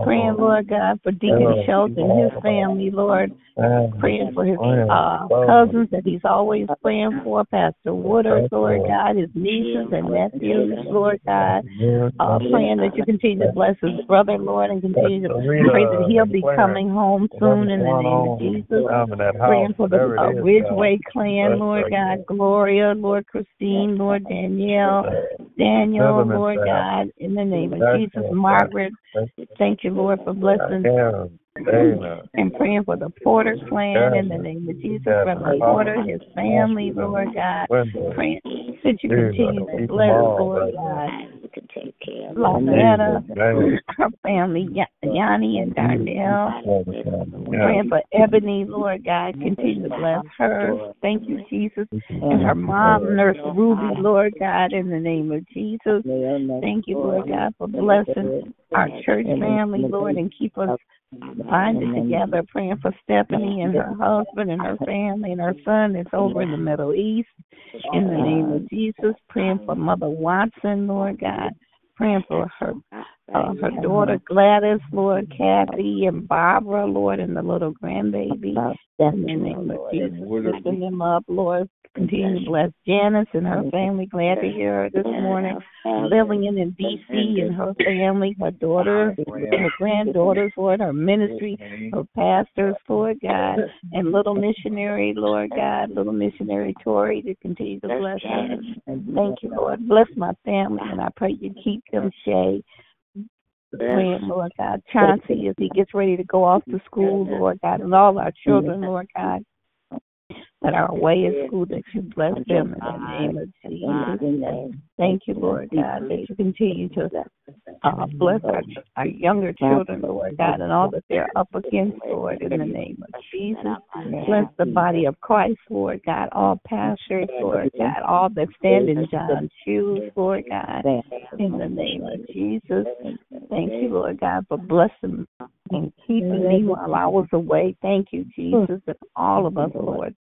Praying, Lord God, for Deacon Schultz and his family, Lord. Praying for his uh, cousins that he's always praying for, Pastor Woodard, Lord God, his nieces and nephews, Lord God. Uh, praying that you continue to bless his brother, Lord, and continue to pray that he'll be coming home soon in the name of Jesus. Praying for the uh, Ridgeway clan, Lord God, Gloria, Lord Christine, Lord Danielle, Daniel, Lord God, in the name of Jesus, Margaret. Thank you, Lord, for blessing and praying for the Porter clan in the name of Jesus, Reverend Porter, his family, Lord God. Praying that you continue to bless, Lord God. Loretta, uh, her family, Yanni and Darnell. Praying for Ebony, Lord God. Continue to bless her. Thank you, Jesus. And her mom, Nurse Ruby, Lord God, in the name of Jesus. Thank you, Lord God, for blessing our church family, Lord, and keep us binded together. Praying for Stephanie and her husband and her family and her son that's over in the Middle East. In the name of Jesus. Praying for Mother Watson, Lord God praying for her uh, her daughter Gladys, Lord Kathy and Barbara, Lord, and the little grandbaby. In the name of Jesus, lifting them up, Lord. Continue to bless Janice and her family. Glad to hear her this morning. Lillian in D.C. and her family, her daughter, her granddaughters, Lord, her ministry, her pastors, Lord God, and little missionary, Lord God, little missionary Tori to continue to bless her. And thank you, Lord. Bless my family, and I pray you keep them safe praying, Lord God. Chauncey, as he gets ready to go off to school, Lord God, and all our children, Lord God, that our way is good that you bless them in the name of Jesus. Thank you, Lord God, that you continue to uh, bless our, our younger children, Lord God, and all that they're up against, Lord, in the name of Jesus. Bless the body of Christ, Lord God, all pastors, Lord God, all that stand in John's shoes, Lord God, in the name of Jesus. Thank you, Lord God, for blessing and keeping me while I was away. Thank you, Jesus, and all of us, Lord,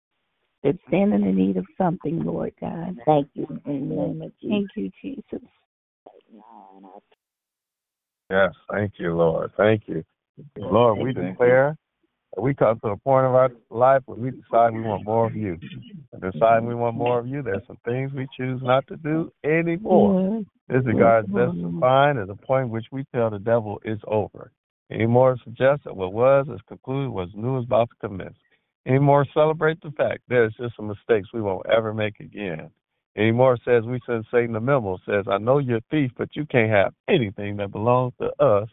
that stand in the need of something, Lord God. Thank you in the name of Jesus. Thank you, Jesus. Yes, thank you, Lord. Thank you. Lord, we declare that we come to a point of our life where we decide we want more of you. And deciding we want more of you, there's some things we choose not to do anymore. Disregard best defined as a point which we tell the devil is over. Any more suggest that what was is concluded, what's new is about to commence. Any more celebrate the fact there's just some mistakes we won't ever make again. Any more says we send Satan a memo says, I know you're a thief, but you can't have anything that belongs to us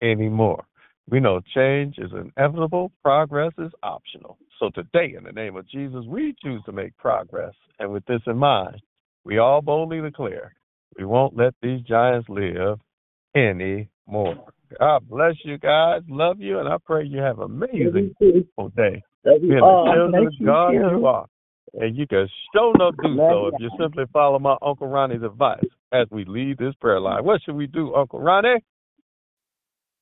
anymore. We know change is inevitable, progress is optional. So today, in the name of Jesus, we choose to make progress. And with this in mind, we all boldly declare we won't let these giants live anymore. God bless you guys. Love you, and I pray you have an amazing day. Love Being you the children of Thank you, God you are. And you can show enough do so if you simply follow my Uncle Ronnie's advice as we lead this prayer line. What should we do, Uncle Ronnie?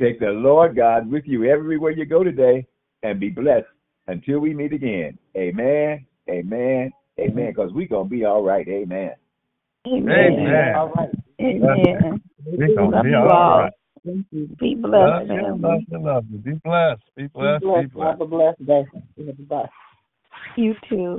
Take the Lord God with you everywhere you go today and be blessed until we meet again. Amen. Amen. Amen. Because we're going to be all right. Amen. Amen. All right. Amen. We're going to be you all Be Love blessed, you, love you, love you. Be blessed. Be blessed. Be blessed. blessed. Have a blessed day. You too.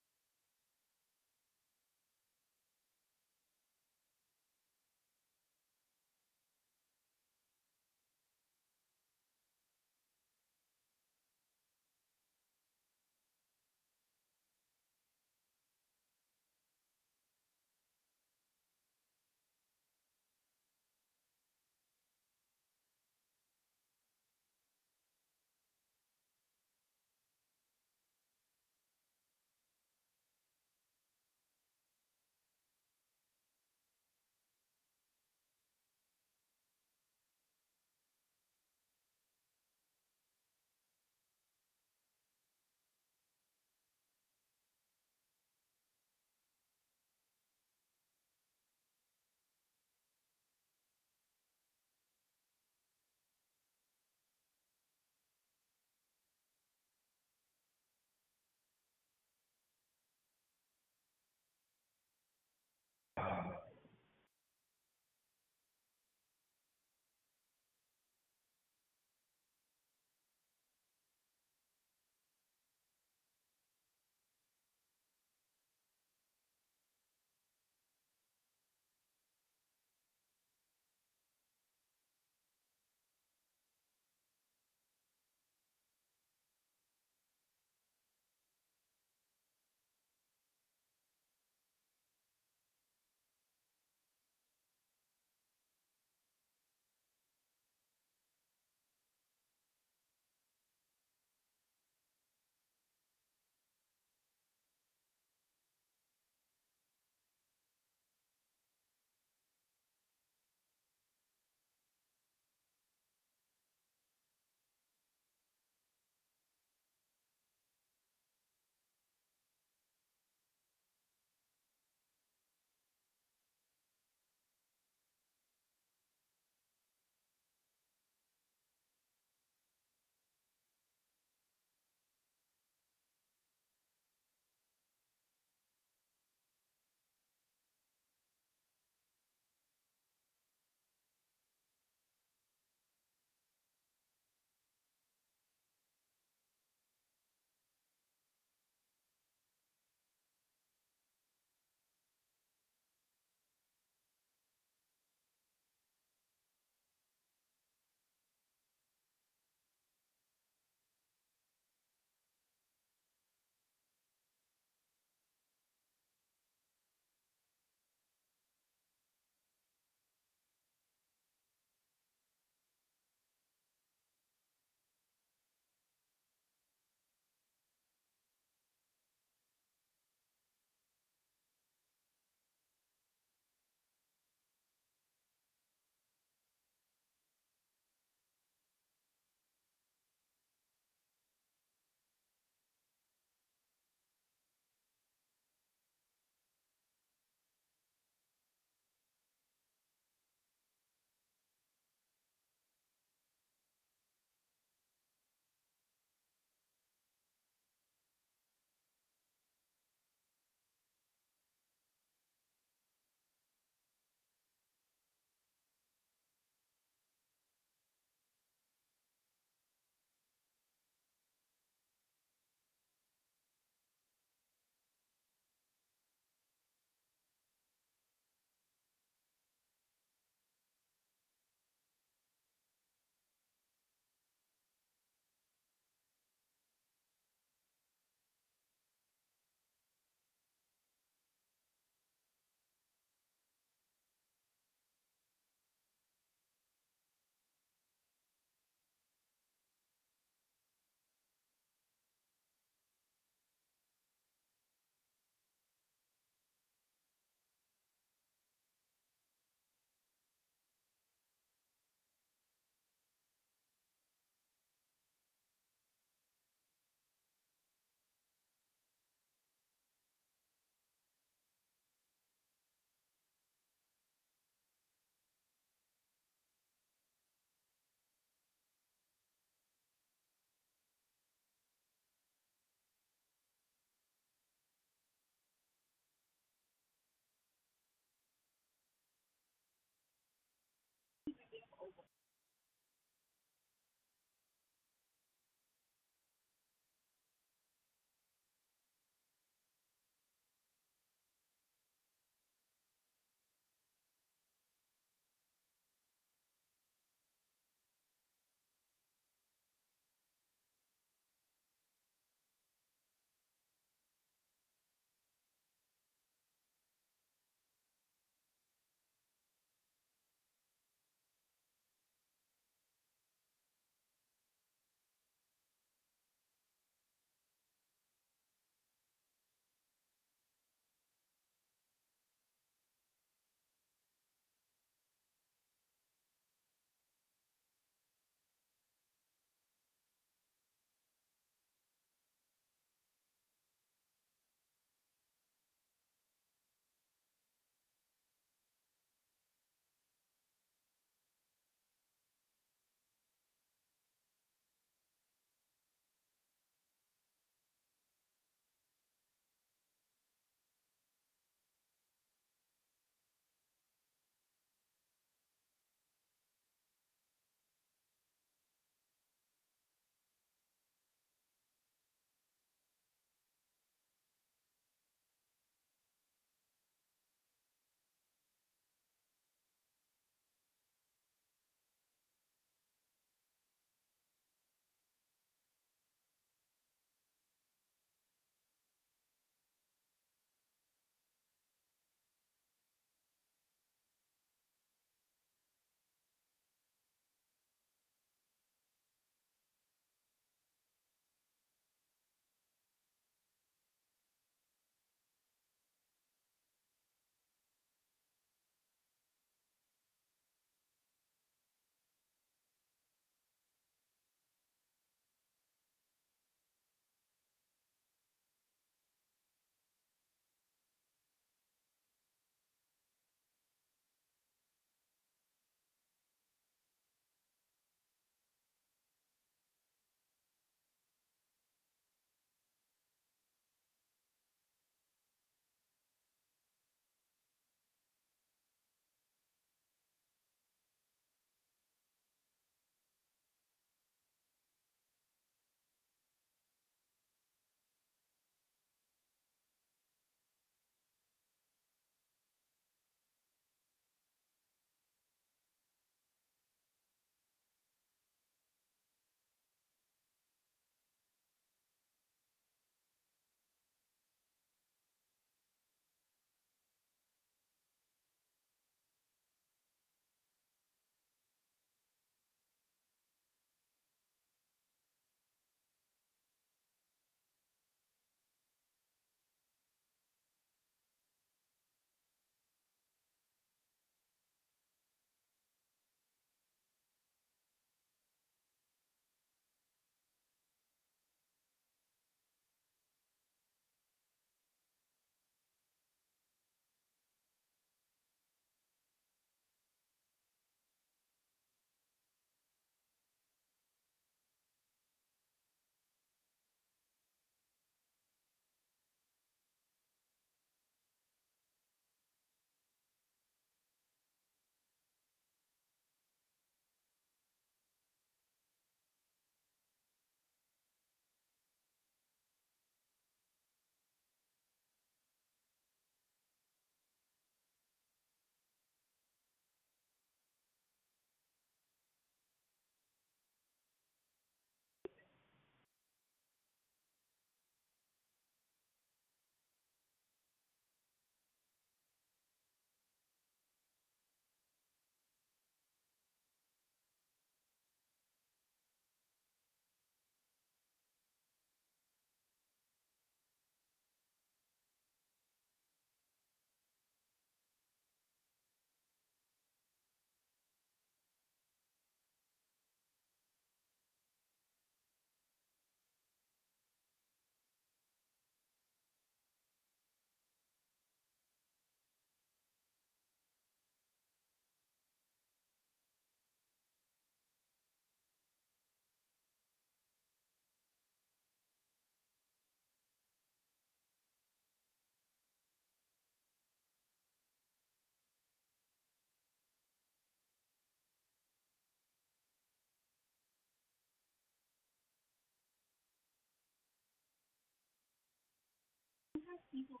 people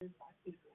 is my secret.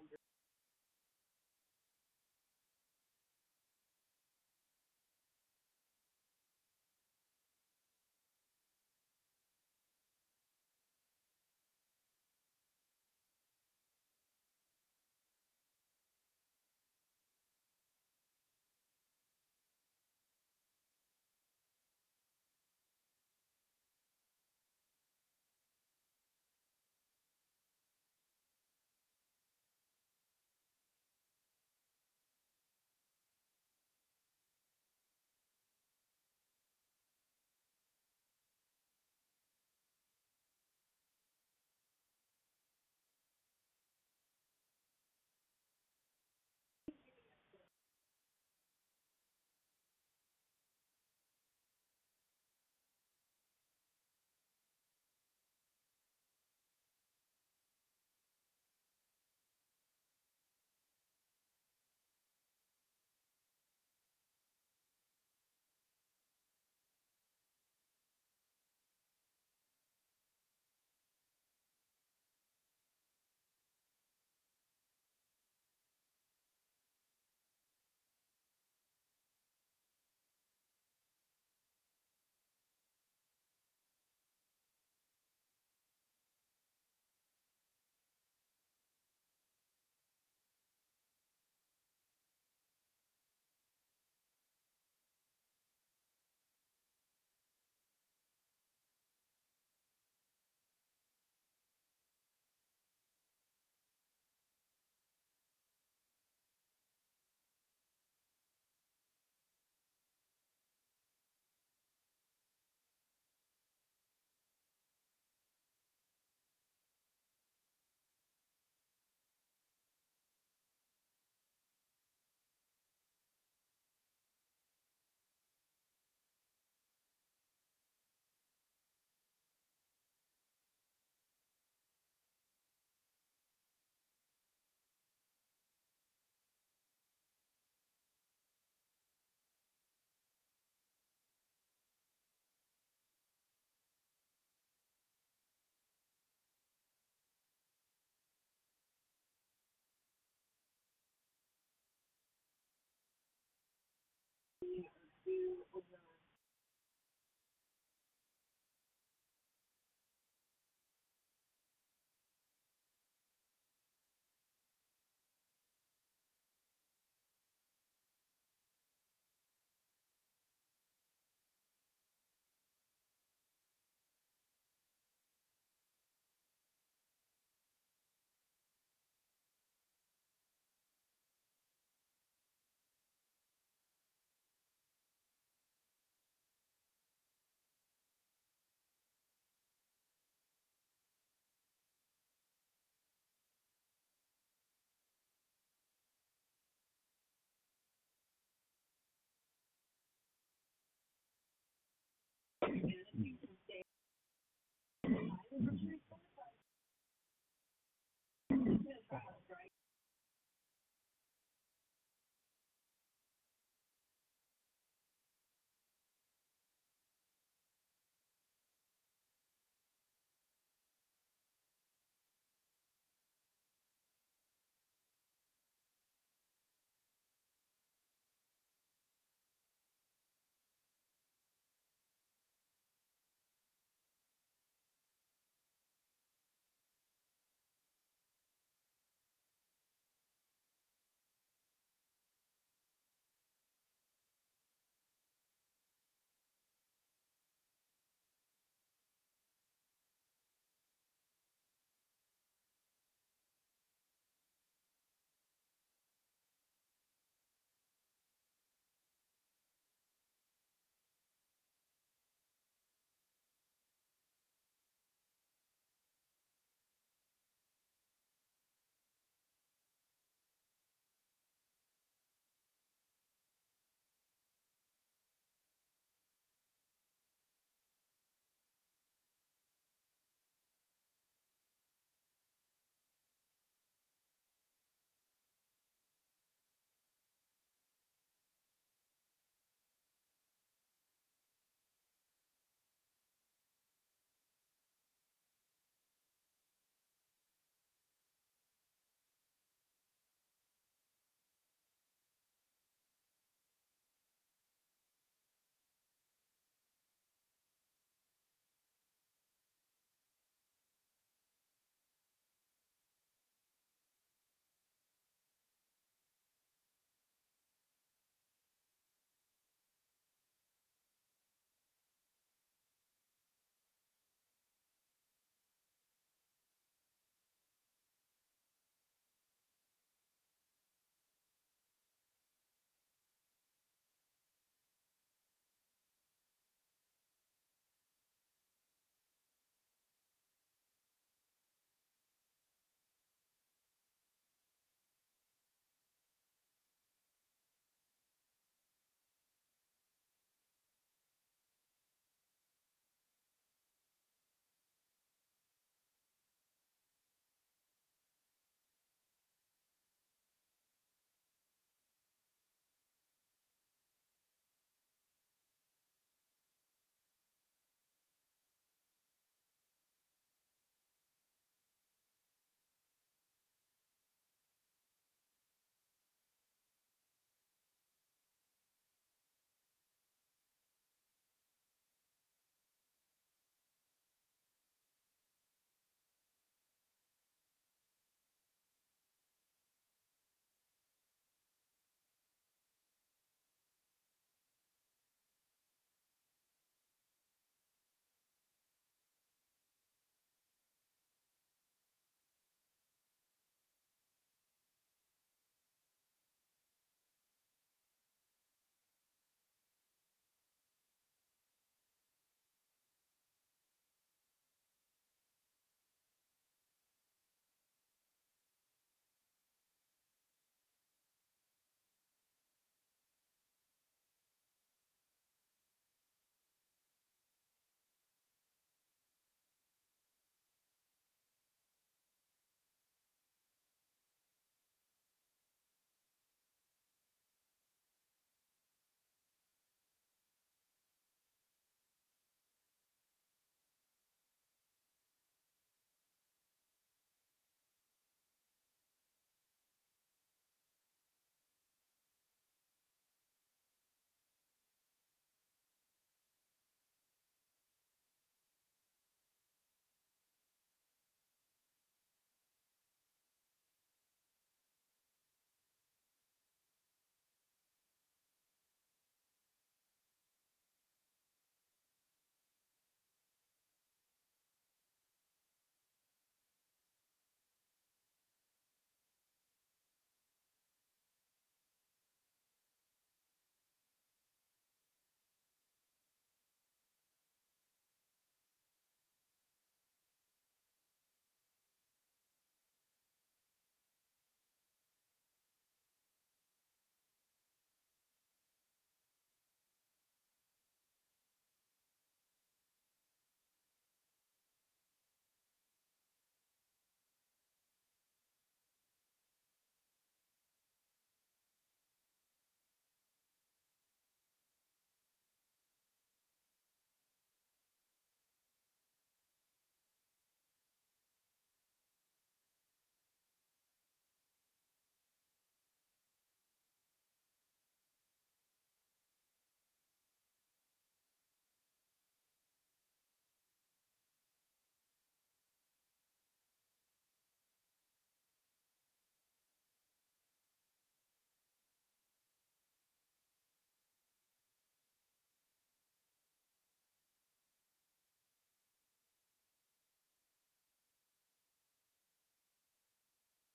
Mm-hmm.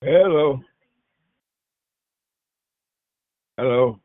Hello. Hello.